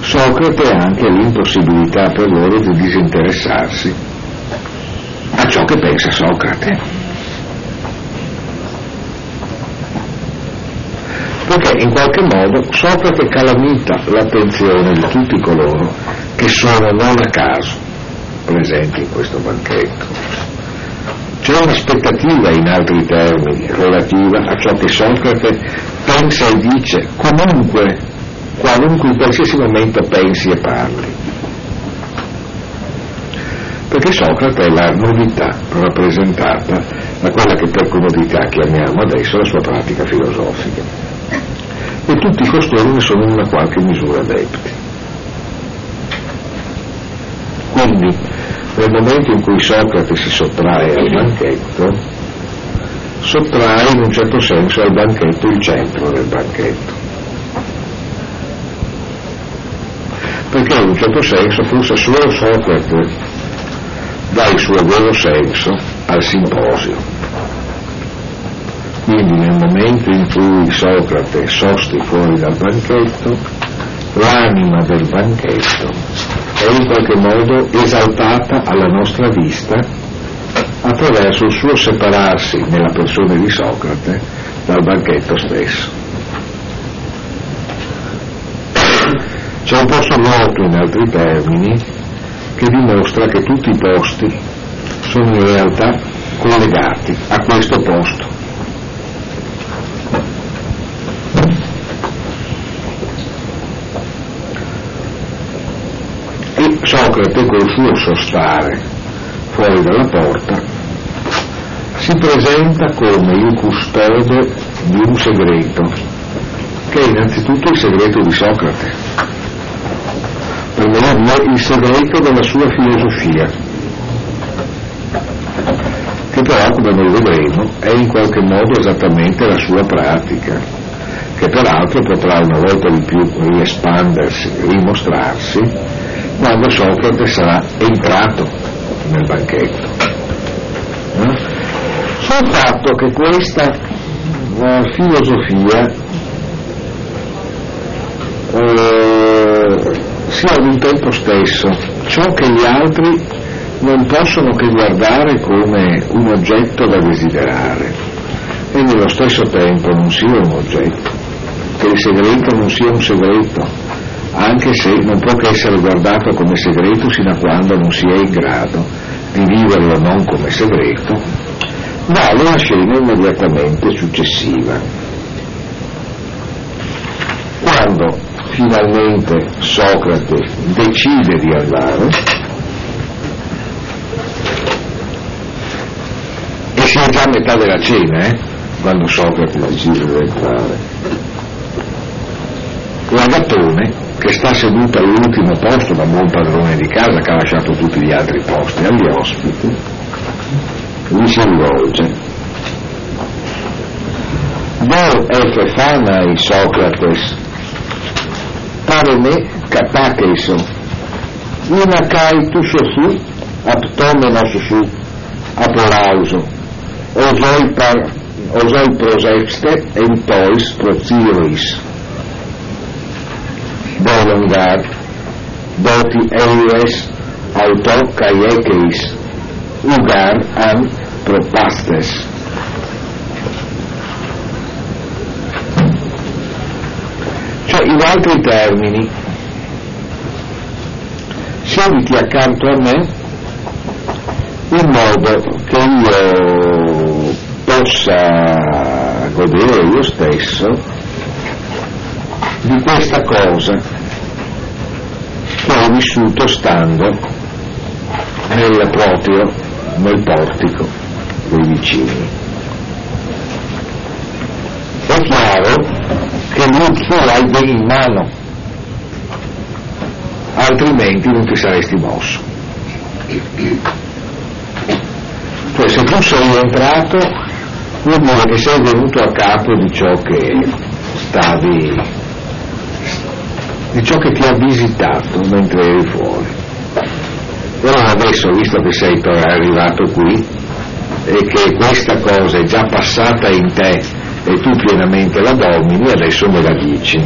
Socrate ha anche l'impossibilità per loro di disinteressarsi a ciò che pensa Socrate. Perché in qualche modo Socrate calamita l'attenzione di tutti coloro che sono non a caso presenti in questo banchetto c'è un'aspettativa, in altri termini, relativa a ciò che Socrate pensa e dice, comunque, qualunque in qualsiasi momento pensi e parli. Perché Socrate è la novità rappresentata da quella che per comodità chiamiamo adesso la sua pratica filosofica. E tutti costoro ne sono in una qualche misura adepti. Quindi nel momento in cui Socrate si sottrae al banchetto, sottrae in un certo senso al banchetto il centro del banchetto. Perché in un certo senso forse solo Socrate dà il suo vero senso al simposio. Quindi nel momento in cui Socrate sosti fuori dal banchetto, l'anima del banchetto è in qualche modo esaltata alla nostra vista attraverso il suo separarsi nella persona di Socrate dal banchetto stesso. C'è un posto noto in altri termini che dimostra che tutti i posti sono in realtà collegati a questo posto. Socrate col suo sostare fuori dalla porta si presenta come il custode di un segreto, che è innanzitutto il segreto di Socrate, per me il segreto della sua filosofia che però, come noi vedremo, è in qualche modo esattamente la sua pratica, che peraltro potrà una volta di più riespandersi, rimostrarsi, quando Socrate sarà entrato nel banchetto. Eh? Sul fatto che questa uh, filosofia uh, sia ad un tempo stesso ciò che gli altri non possono che guardare come un oggetto da desiderare e nello stesso tempo non sia un oggetto, che il segreto non sia un segreto, anche se non può che essere guardato come segreto sino a quando non si è in grado di viverlo non come segreto, ma alla scena immediatamente successiva. Quando finalmente Socrate decide di andare, siamo già a metà della cena, eh? quando Socrate decide di entrare. L'agattone, che sta seduto all'ultimo posto da buon padrone di casa, che ha lasciato tutti gli altri posti agli ospiti, gli si rivolge. Vel efefanai Socrates, pare me catakeiso, una cai tu sofu, aptomenos su, aplauso, osoi, par, osoi prosexte en tois Dolongar, doti eies auto caiecis, ugar an propastes. Cioè, in altri termini, siediti accanto a me in modo che io possa godere io stesso di questa cosa ho vissuto stando nel proprio, nel portico dei vicini. È chiaro che lui tu hai bene in mano, altrimenti non ti saresti mosso. Cioè se tu sei entrato vuol dire che sei venuto a capo di ciò che stavi, di ciò che ti ha visitato mentre eri fuori. Allora adesso, visto che sei arrivato qui e che questa cosa è già passata in te e tu pienamente la domini, adesso me la dici.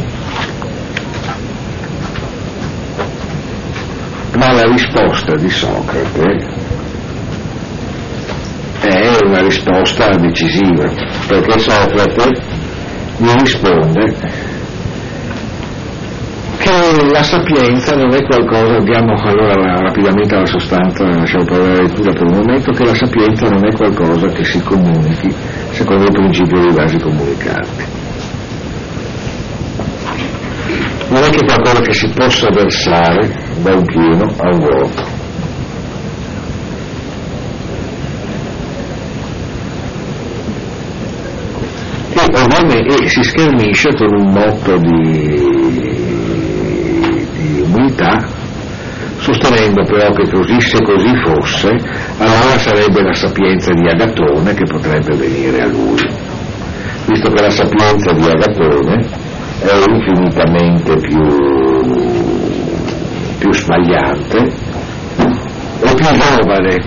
Ma la risposta di Socrate è una risposta decisiva, perché Socrate mi risponde che la sapienza non è qualcosa, andiamo allora rapidamente alla sostanza, lasciamo parlare la lettura per un momento, che la sapienza non è qualcosa che si comunichi secondo il principio dei vasi comunicanti. Non è che qualcosa che si possa versare da un pieno a un vuoto. e si schermisce con un motto di, di umiltà, sostenendo però che così se così fosse, allora sarebbe la sapienza di Agatone che potrebbe venire a lui, visto che la sapienza di Agatone è infinitamente più, più sbagliante e più giovane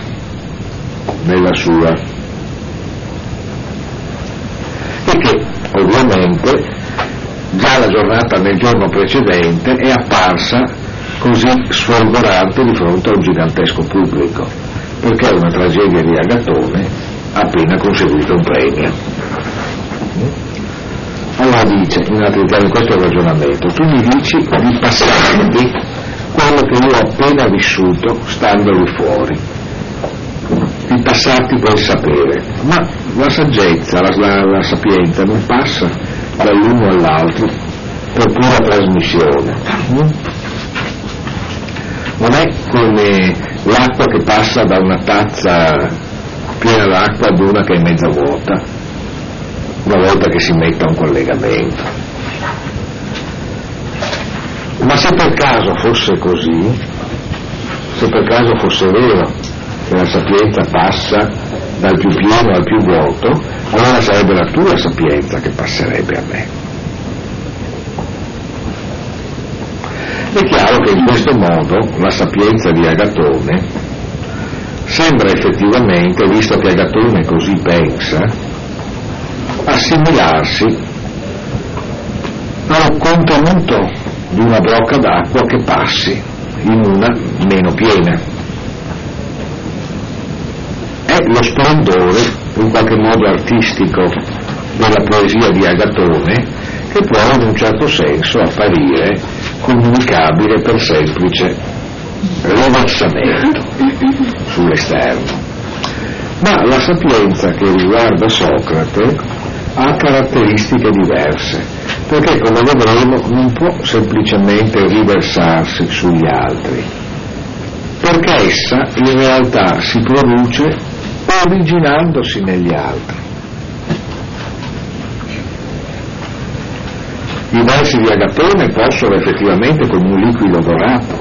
della sua. Ovviamente già la giornata nel giorno precedente è apparsa così sfolgorante di fronte a un gigantesco pubblico, perché una tragedia di Agatone appena conseguito un premio. Allora dice, in altri termini, questo è il ragionamento, tu mi dici di passarti quello che io ho appena vissuto stando lì fuori, di passarti quel sapere, ma la saggezza, la, la, la sapienza non passa dall'uno all'altro per pura trasmissione. Non è come l'acqua che passa da una tazza piena d'acqua ad una che è mezza vuota, una volta che si metta un collegamento. Ma se per caso fosse così, se per caso fosse vero che la sapienza passa dal più pieno al più vuoto, allora sarebbe la tua sapienza che passerebbe a me. È chiaro che in questo modo la sapienza di Agatone sembra effettivamente, visto che Agatone così pensa, assimilarsi al contenuto di una brocca d'acqua che passi in una meno piena. È lo splendore, in qualche modo artistico, della poesia di Agatone che può in un certo senso apparire comunicabile per semplice riversamento sull'esterno. Ma la sapienza che riguarda Socrate ha caratteristiche diverse, perché come vedremo non può semplicemente riversarsi sugli altri, perché essa in realtà si produce originandosi negli altri. I versi di Agatone possono effettivamente come un liquido dorato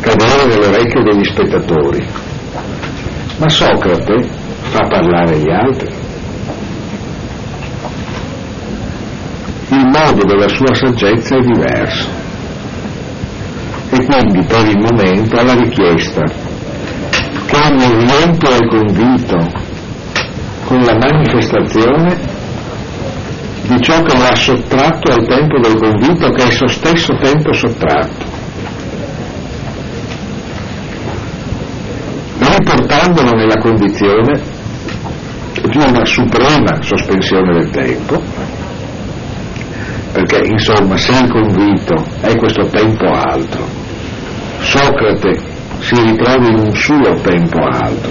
cadere nell'orecchio degli spettatori, ma Socrate fa parlare gli altri. Il modo della sua saggezza è diverso e quindi per il momento alla richiesta che mi riempio al convito con la manifestazione di ciò che ha sottratto al tempo del convito che è il suo stesso tempo sottratto. Riportandolo nella condizione di una suprema sospensione del tempo, perché insomma se il convito è questo tempo altro, Socrate si ritrova in un suo tempo altro,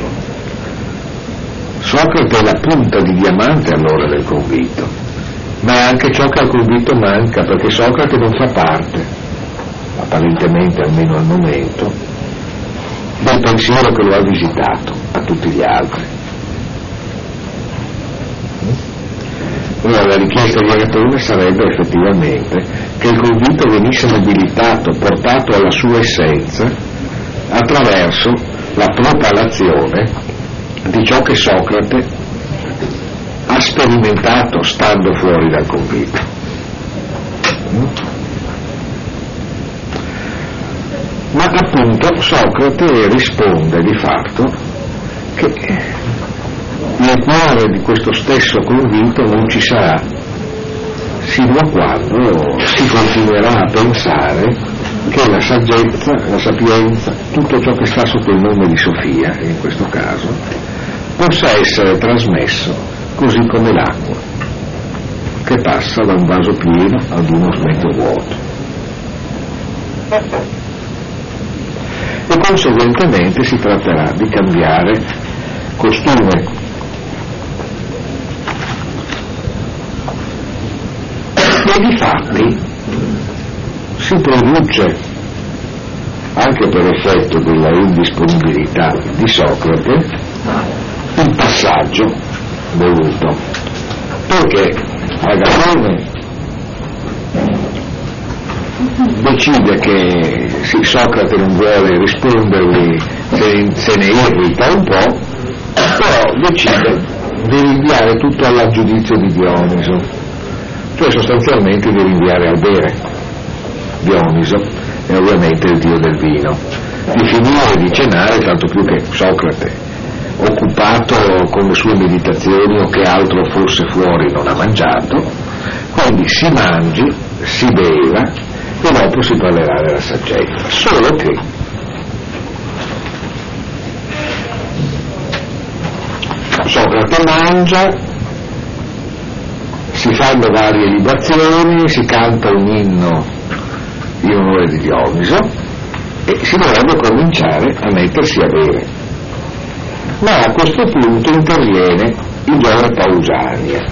Socrate è la punta di diamante all'ora del convito ma è anche ciò che al convito manca, perché Socrate non fa parte, apparentemente almeno al momento, del pensiero che lo ha visitato a tutti gli altri. Allora la richiesta di Agatone sarebbe effettivamente che il convito venisse mobilitato, portato alla sua essenza attraverso la propalazione di ciò che Socrate ha sperimentato stando fuori dal convito. Ma appunto Socrate risponde di fatto che nel cuore di questo stesso convito non ci sarà, sino a quando si continuerà a pensare che la saggezza, la sapienza, tutto ciò che sta sotto il nome di Sofia, in questo caso, possa essere trasmesso così come l'acqua che passa da un vaso pieno ad uno mezzo vuoto. E conseguentemente si tratterà di cambiare costume. E di fatti si produce, anche per effetto della indisponibilità di Socrate, il passaggio voluto. Perché Agatone decide che sì, Socrate non vuole rispondergli, se, se ne irrita un po', però decide di rinviare tutto al giudizio di Dioniso, cioè sostanzialmente di rinviare al bere. Dioniso è ovviamente il dio del vino, di finire di cenare, tanto più che Socrate occupato con le sue meditazioni o che altro fosse fuori non ha mangiato, Quindi si mangi, si beva e dopo si parlerà della saggezza. Solo che Socrate mangia, si fanno varie libazioni, si canta un inno in onore di Dioniso e si dovrebbe cominciare a mettersi a bere. Ma a questo punto interviene il giovane Pausania,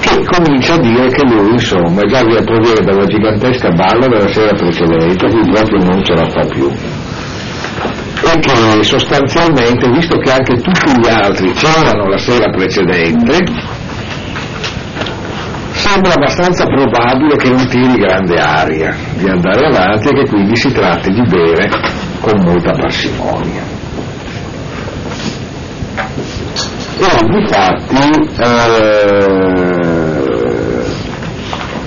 che comincia a dire che lui insomma già vi proviene dalla gigantesca balla della sera precedente, quindi proprio non ce la fa più. E che sostanzialmente, visto che anche tutti gli altri c'erano la sera precedente, sembra abbastanza probabile che non tiri grande aria di andare avanti e che quindi si tratti di bere con molta parsimonia. E infatti eh,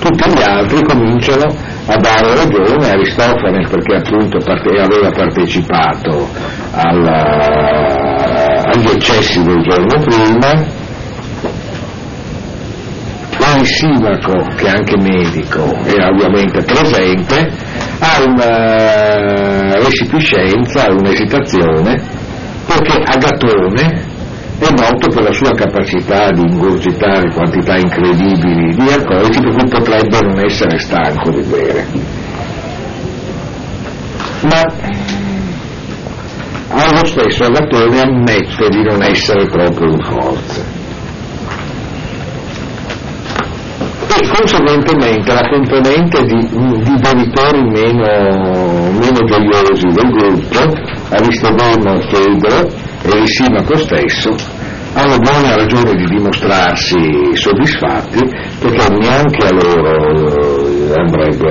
tutti gli altri cominciano a dare ragione a Aristofane perché appunto parte, aveva partecipato alla, agli eccessi del giorno prima il Simaco, che è anche medico, è ovviamente presente, ha una resipiscenza, un'esitazione, perché Agatone è noto per la sua capacità di ingurgitare quantità incredibili di alcolici per cui potrebbe non essere stanco di bere. Ma allo stesso Agatone ammette di non essere proprio in forza. E conseguentemente la componente di, di bevitori meno, meno gioiosi del gruppo, Aristodemo, e il Simaco stesso hanno buona ragione di dimostrarsi soddisfatti perché neanche a loro eh, andrebbe,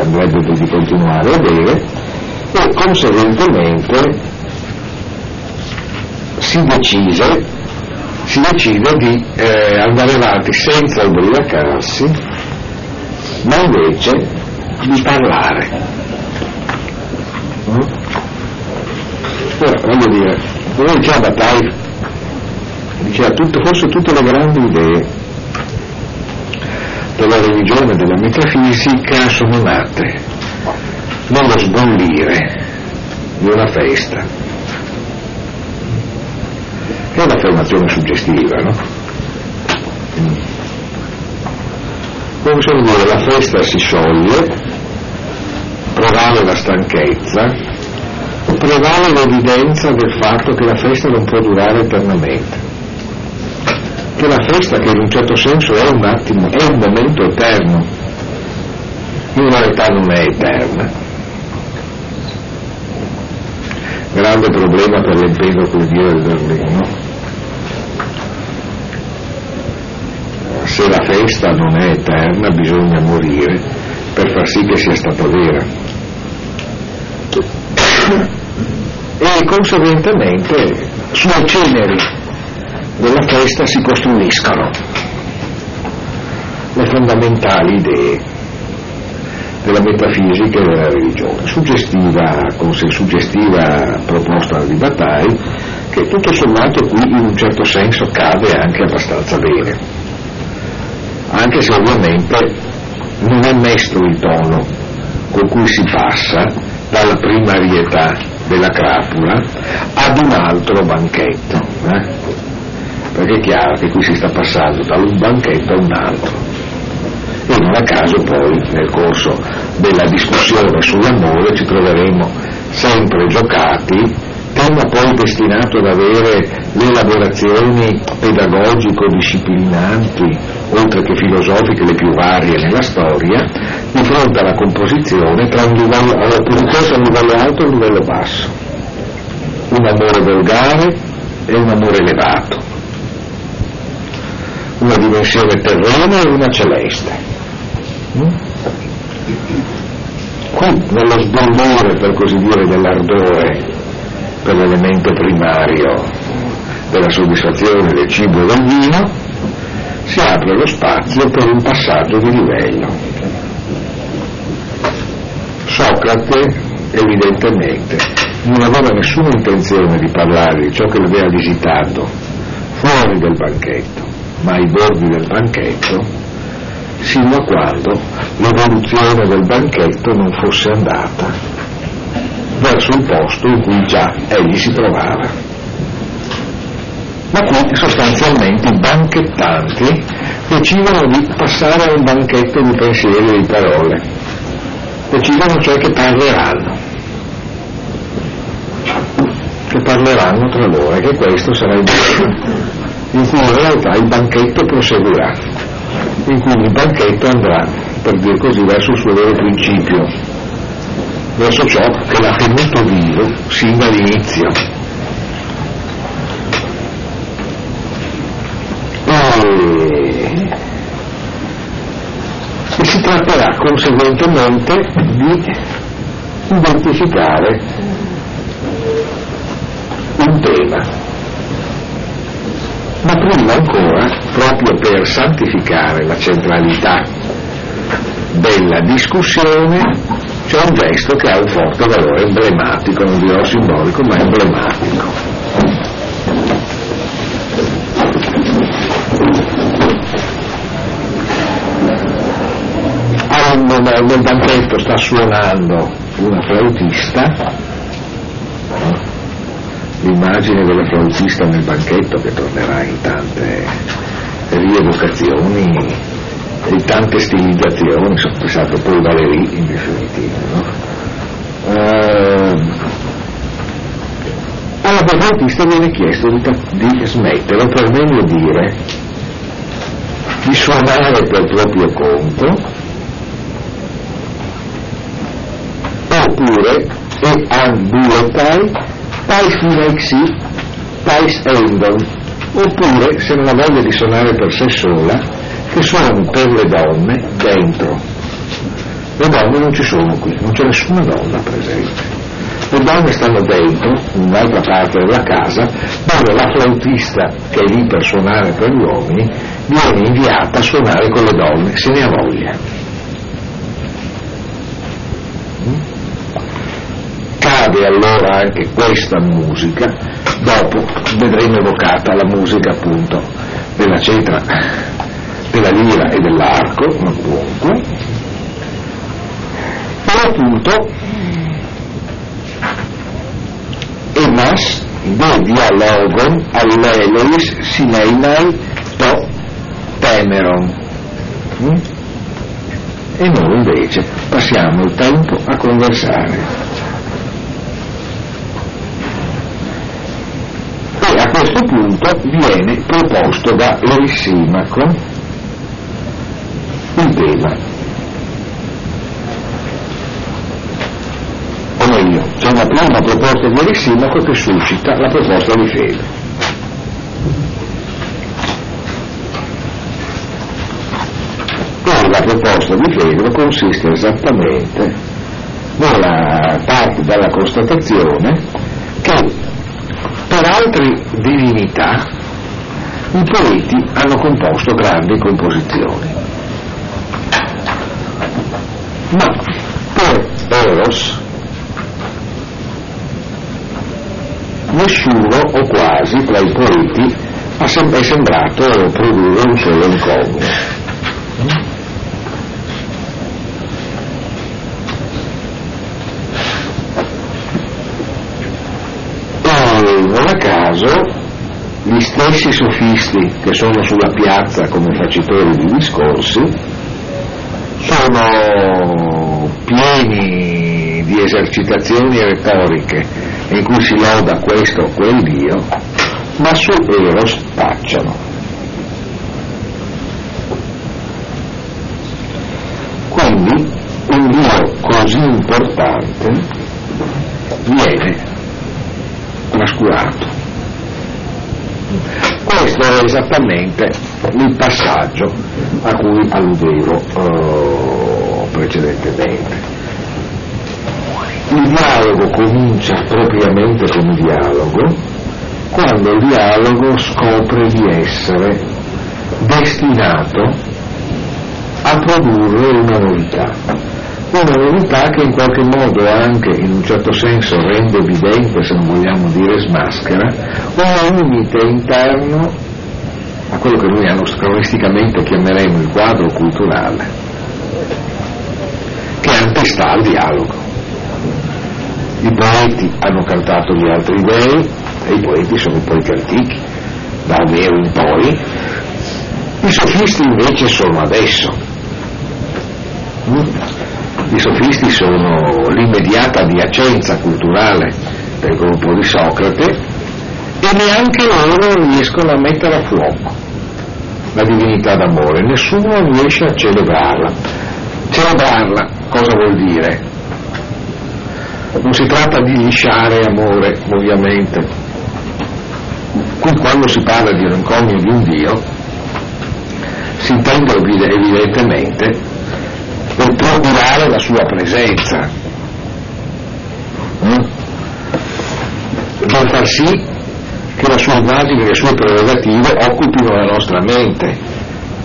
andrebbe di continuare a bere. E conseguentemente si decise, si decide di eh, andare avanti senza ubriacarsi ma invece di parlare. Mm? Ora, voglio dire, come diceva Bataille, diceva tutto, forse tutte le grandi idee della religione e della metafisica sono nate nello sbollire di una festa. È un'affermazione suggestiva, no? Come possiamo dire, la festa si scioglie, prevale la stanchezza, prevale l'evidenza del fatto che la festa non può durare eternamente, che la festa che in un certo senso è un attimo, è un momento eterno, in realtà non è eterna. Grande problema per l'empedoclodia del Berlino. Se la festa non è eterna bisogna morire per far sì che sia stata vera. E conseguentemente sulle ceneri della festa si costruiscono le fondamentali idee della metafisica e della religione, suggestiva, suggestiva proposta di Bataille, che tutto sommato qui in un certo senso cade anche abbastanza bene, anche se ovviamente non è mesto il tono con cui si passa dalla primarietà della crapula ad un altro banchetto, eh? perché è chiaro che qui si sta passando da un banchetto a un altro. E non a caso poi nel corso della discussione sull'amore ci troveremo sempre giocati tema poi destinato ad avere le elaborazioni pedagogico-disciplinanti, oltre che filosofiche le più varie nella storia, di fronte alla composizione tra un livello, tra un livello alto e un livello basso, un amore volgare e un amore elevato, una dimensione terrena e una celeste. Mm? Qui nello sbollire, per così dire, dell'ardore per l'elemento primario della soddisfazione del cibo e del vino, si apre lo spazio per un passaggio di livello. Socrate, evidentemente, non aveva nessuna intenzione di parlare di ciò che l'aveva visitato fuori del banchetto, ma ai bordi del banchetto, sino a quando l'evoluzione del banchetto non fosse andata verso il posto in cui già egli si trovava. Ma qui sostanzialmente i banchettanti decidono di passare a un banchetto di pensieri e di parole, decidono cioè che parleranno, che parleranno tra loro e che questo sarà il giorno in cui in realtà il banchetto proseguirà, in cui il banchetto andrà, per dire così, verso il suo vero principio, verso ciò che l'ha tenuto vivo sin dall'inizio. E, si tratterà conseguentemente di identificare un tema ma prima ancora, proprio per santificare la centralità della discussione, c'è un gesto che ha un forte valore emblematico, non dirò simbolico, ma emblematico. nel banchetto sta suonando una flautista l'immagine della flautista nel banchetto che tornerà in tante rievocazioni in tante stilizzazioni, sono pensato poi Valéry in definitiva. No? Uh, alla flautista viene chiesto di, di smettere, o per meglio dire, di suonare per proprio conto, oppure, e an duetai, Pais Nexi, Pais Endon, oppure se non ha voglia di suonare per sé sola, che suoni per le donne dentro. Le donne non ci sono qui, non c'è nessuna donna presente. Le donne stanno dentro, in un'altra parte della casa, dove la flautista che è lì per suonare per gli uomini viene inviata a suonare con le donne, se ne ha voglia. cade allora anche questa musica, dopo vedremo evocata la musica appunto della cetra, della lira e dell'arco, appunto, e appunto emas de dialogon allelois sineinai to temeron. Mm? E noi invece passiamo il tempo a conversare. e a questo punto viene proposto da Erisimaco il tema. O meglio, c'è una prima proposta di Erisimaco che suscita la proposta di fede. Poi la proposta di fede consiste esattamente nella parte della constatazione che per altre divinità i poeti hanno composto grandi composizioni. Ma per Eros nessuno o quasi tra i poeti è sembrato produrre un solo caso gli stessi sofisti che sono sulla piazza come facitori di discorsi sono pieni di esercitazioni retoriche in cui si loda questo o quel Dio, ma su Eros tacciano. Quindi un Dio così importante viene trascurato. Questo è esattamente il passaggio a cui alludevo eh, precedentemente. Il dialogo comincia propriamente come dialogo quando il dialogo scopre di essere destinato a produrre una novità una novità che in qualche modo anche in un certo senso rende evidente, se non vogliamo dire smaschera, un limite interno a quello che noi anacronisticamente chiameremo il quadro culturale, che antestà al dialogo. I poeti hanno cantato gli altri dei e i poeti sono i poeti antichi, da Omero in poi, i sofisti invece sono adesso. Mm? I sofisti sono l'immediata adiacenza culturale del gruppo di Socrate e neanche loro riescono a mettere a fuoco la divinità d'amore, nessuno riesce a celebrarla. Celebrarla cosa vuol dire? Non si tratta di lisciare amore, ovviamente. Qui quando si parla di un encomio di un Dio, si intende evidentemente per procurare la sua presenza, eh? per far sì che la sua immagine e le sue prerogative occupino la nostra mente.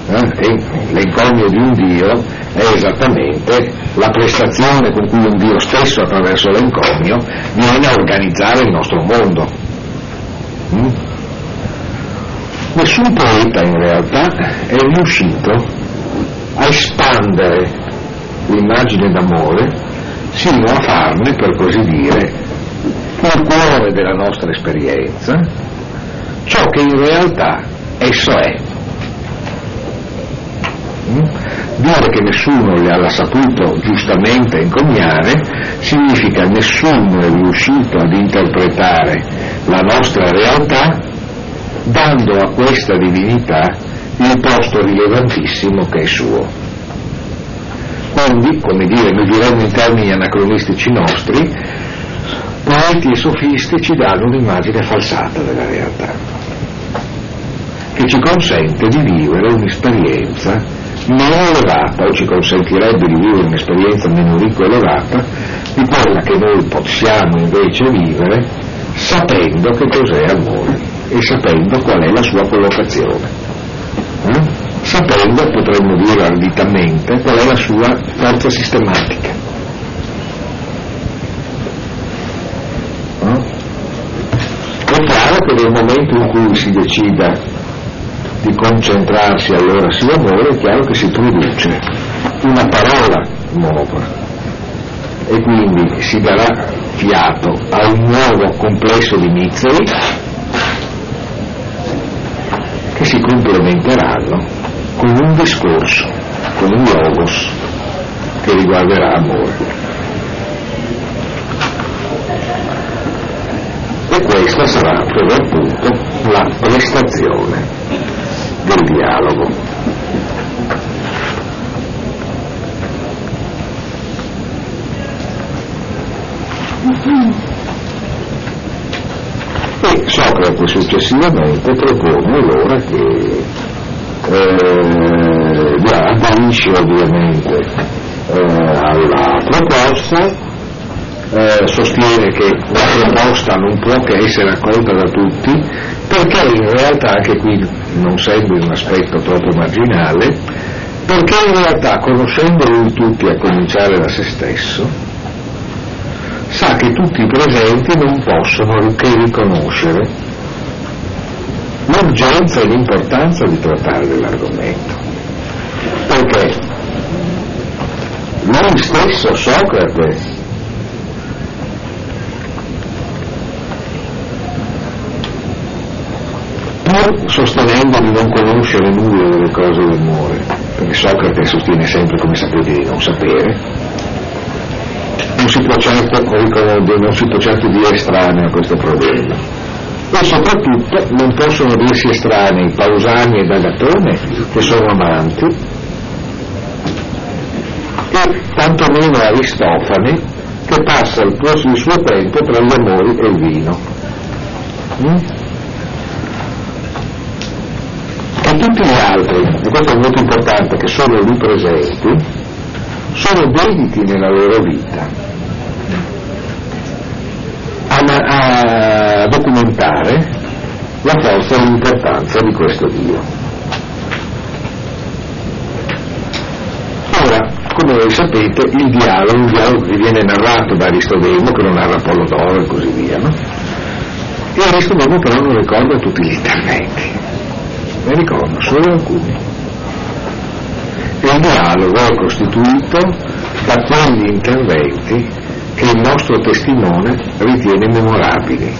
Eh? E l'encomio di un Dio è esattamente la prestazione con cui un Dio stesso attraverso l'encomio viene a organizzare il nostro mondo. Mm? Nessun poeta in realtà è riuscito a espandere l'immagine d'amore sino a farne, per così dire, il cuore della nostra esperienza, ciò che in realtà esso è. Mm? Dire che nessuno le ha saputo giustamente encomiare significa nessuno è riuscito ad interpretare la nostra realtà dando a questa divinità il posto rilevantissimo che è suo. Quindi, come dire, noi diremmo in termini anacronistici nostri, poeti e sofisti ci danno un'immagine falsata della realtà, che ci consente di vivere un'esperienza meno elevata o ci consentirebbe di vivere un'esperienza meno ricca e elevata di quella che noi possiamo invece vivere sapendo che cos'è amore e sapendo qual è la sua collocazione. Eh? Sapendo, potremmo dire arditamente, qual è la sua forza sistematica. Che nel momento in cui si decida di concentrarsi allora sull'amore è chiaro che si produce una parola nuova e quindi si darà fiato a un nuovo complesso di mizeri che si complementeranno con un discorso, con un logos che riguarderà amore. E questa sarà per l'appunto la prestazione del dialogo. E Socrate successivamente propone allora che eh, aderisce ovviamente eh, alla proposta eh, sostiene che la proposta non può che essere accolta da tutti, perché in realtà, anche qui non sembri un aspetto troppo marginale, perché in realtà conoscendo lui tutti a cominciare da se stesso, sa che tutti i presenti non possono che riconoscere l'urgenza e l'importanza di trattare dell'argomento. Perché lui stesso, Socrate, pur sostenendo di non conoscere nulla delle cose dell'amore, perché Socrate sostiene sempre, come sapete, di non sapere, non si può certo, non si può certo dire estraneo a questo problema. E soprattutto non possono dirsi estranei Pausani e Dagatone, che sono amanti, e tantomeno Aristofane, che passa il suo tempo tra gli amori e il vino. Mm? Tutti gli altri, e questo è molto importante, che sono lì presenti, sono dediti nella loro vita a, a documentare la forza e l'importanza di questo Dio. Ora, come voi sapete, il dialogo, il dialogo che viene narrato da Aristodemo, che lo narra Apollodoro e così via, no? E Aristodemo però non ricorda tutti gli interventi ne ricordo solo alcuni. E il dialogo è costituito da quegli interventi che il nostro testimone ritiene memorabili.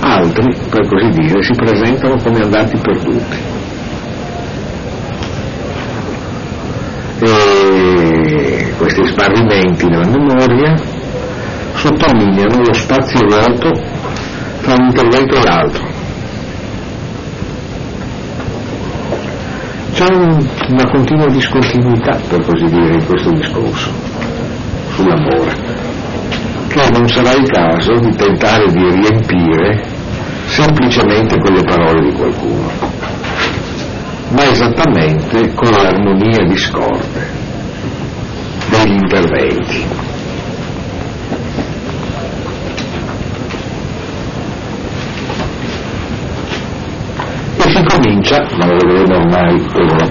Altri, per così dire, si presentano come andati perduti. E questi sbarrimenti nella memoria sottolineano lo spazio vuoto tra un intervento e l'altro. C'è un, una continua discontinuità, per così dire, in questo discorso sull'amore, che non sarà il caso di tentare di riempire semplicemente con le parole di qualcuno, ma esattamente con l'armonia discorde degli interventi. E si comincia, ma lo vedremo ormai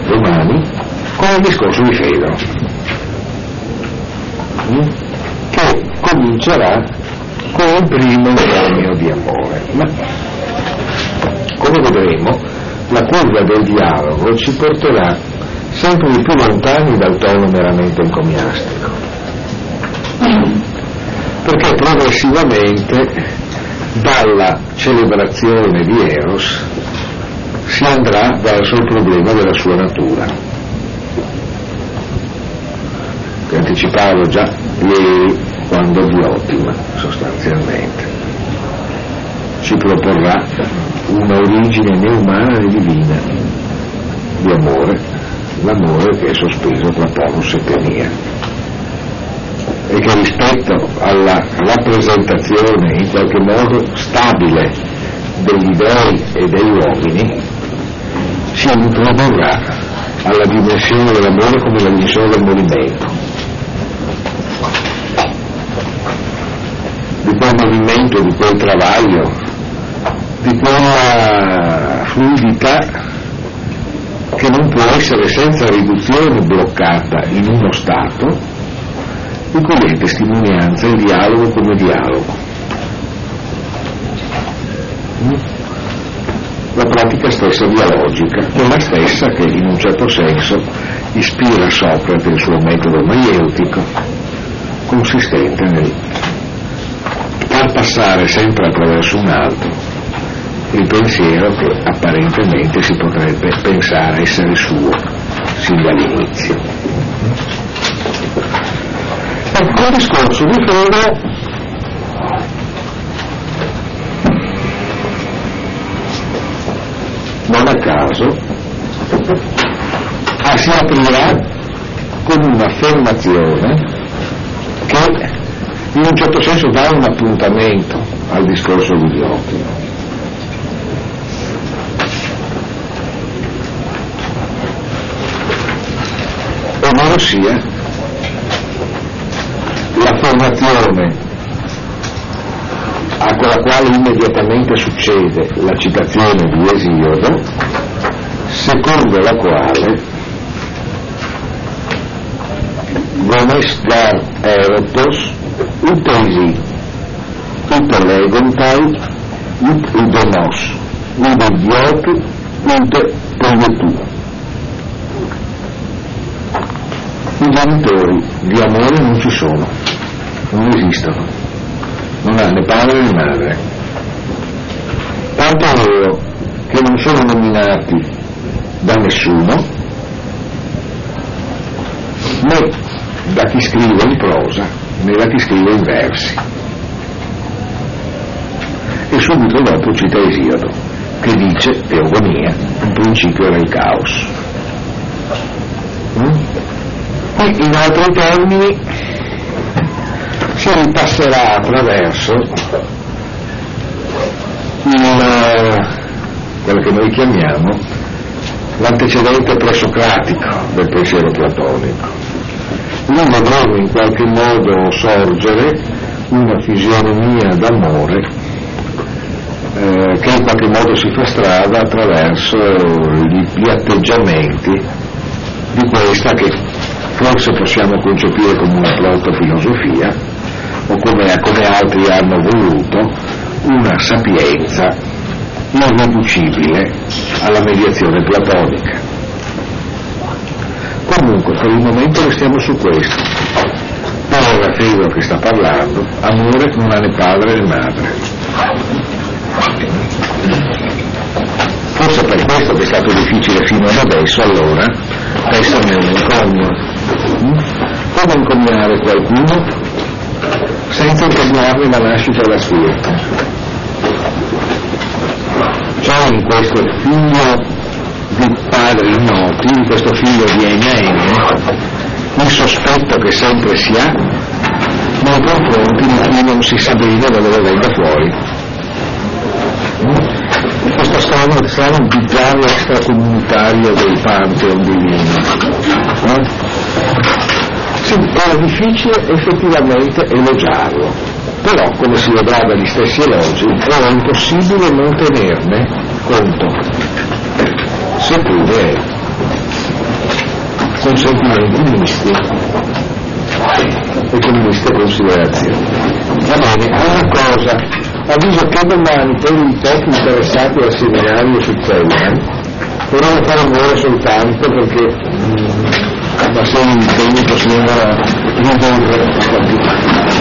domani, con il discorso di Fedro, che comincerà con il primo enorme di amore. Ma come vedremo, la curva del dialogo ci porterà sempre di più lontani dal tono meramente encomiastico, perché progressivamente dalla celebrazione di Eros si andrà verso il problema della sua natura, che anticipavo già ieri quando Diotima sostanzialmente. Ci proporrà una origine né umana né divina di amore, l'amore che è sospeso tra Ponus e Tenia e che rispetto alla rappresentazione in qualche modo stabile degli dei e degli uomini si introdurrà alla dimensione dell'amore come la dimensione del movimento di quel movimento, di quel travaglio, di quella fluidità che non può essere senza riduzione bloccata in uno stato, di cui è testimonianza il dialogo come dialogo. La pratica stessa dialogica, quella stessa che in un certo senso ispira Socrate il suo metodo maieutico, consistente nel far passare sempre attraverso un altro il pensiero che apparentemente si potrebbe pensare essere suo sin dall'inizio. Ecco, il discorso di non a caso si aprirà con un'affermazione che in un certo senso dà un appuntamento al discorso di Dioclino. Ovvero sia la formazione a quella quale immediatamente succede la citazione di Esiodo, secondo la quale Gomes Erotos utesi ut legontai ut udenos ude diot ut proietu i genitori di amore non ci sono non esistono non ha né padre né madre tanto è vero che non sono nominati da nessuno né da chi scrive in prosa né da chi scrive in versi. E subito dopo cita Esiodo, che dice, teogonia, in principio era il caos. Mm? E in altri termini si ripasserà attraverso il, quello che noi chiamiamo l'antecedente presocratico del pensiero platonico. Noi vedremo in qualche modo sorgere una fisionomia d'amore eh, che in qualche modo si fa strada attraverso gli, gli atteggiamenti di questa che forse possiamo concepire come una proto-filosofia o come, come altri hanno voluto una sapienza irriducibile alla mediazione platonica. Comunque per il momento restiamo su questo. Ora Fedro che sta parlando, amore non ha né padre né madre. Forse per questo che è stato difficile fino ad adesso, allora, esserne un encomio. Come encomiare qualcuno senza incomiarne la nascita e la stirpe? C'è in questo figlio di padri ignoti, di questo figlio di Ene, il sospetto che sempre si ha nei confronti di chi non si sa bene da dove venga fuori. Questo strano, strano bizzarro extracomunitario del Pantheon divino. Eh? Era difficile effettivamente elogiarlo, però come si vedrà dagli stessi elogi era impossibile non tenerne conto seppure con sentimenti misti e con miste considerazioni. Va bene, una cosa, avviso che domani per i pochi interessati al seminario su Zellman, vorrei fare un'ora soltanto perché pasión y cariño que se lleva a un buen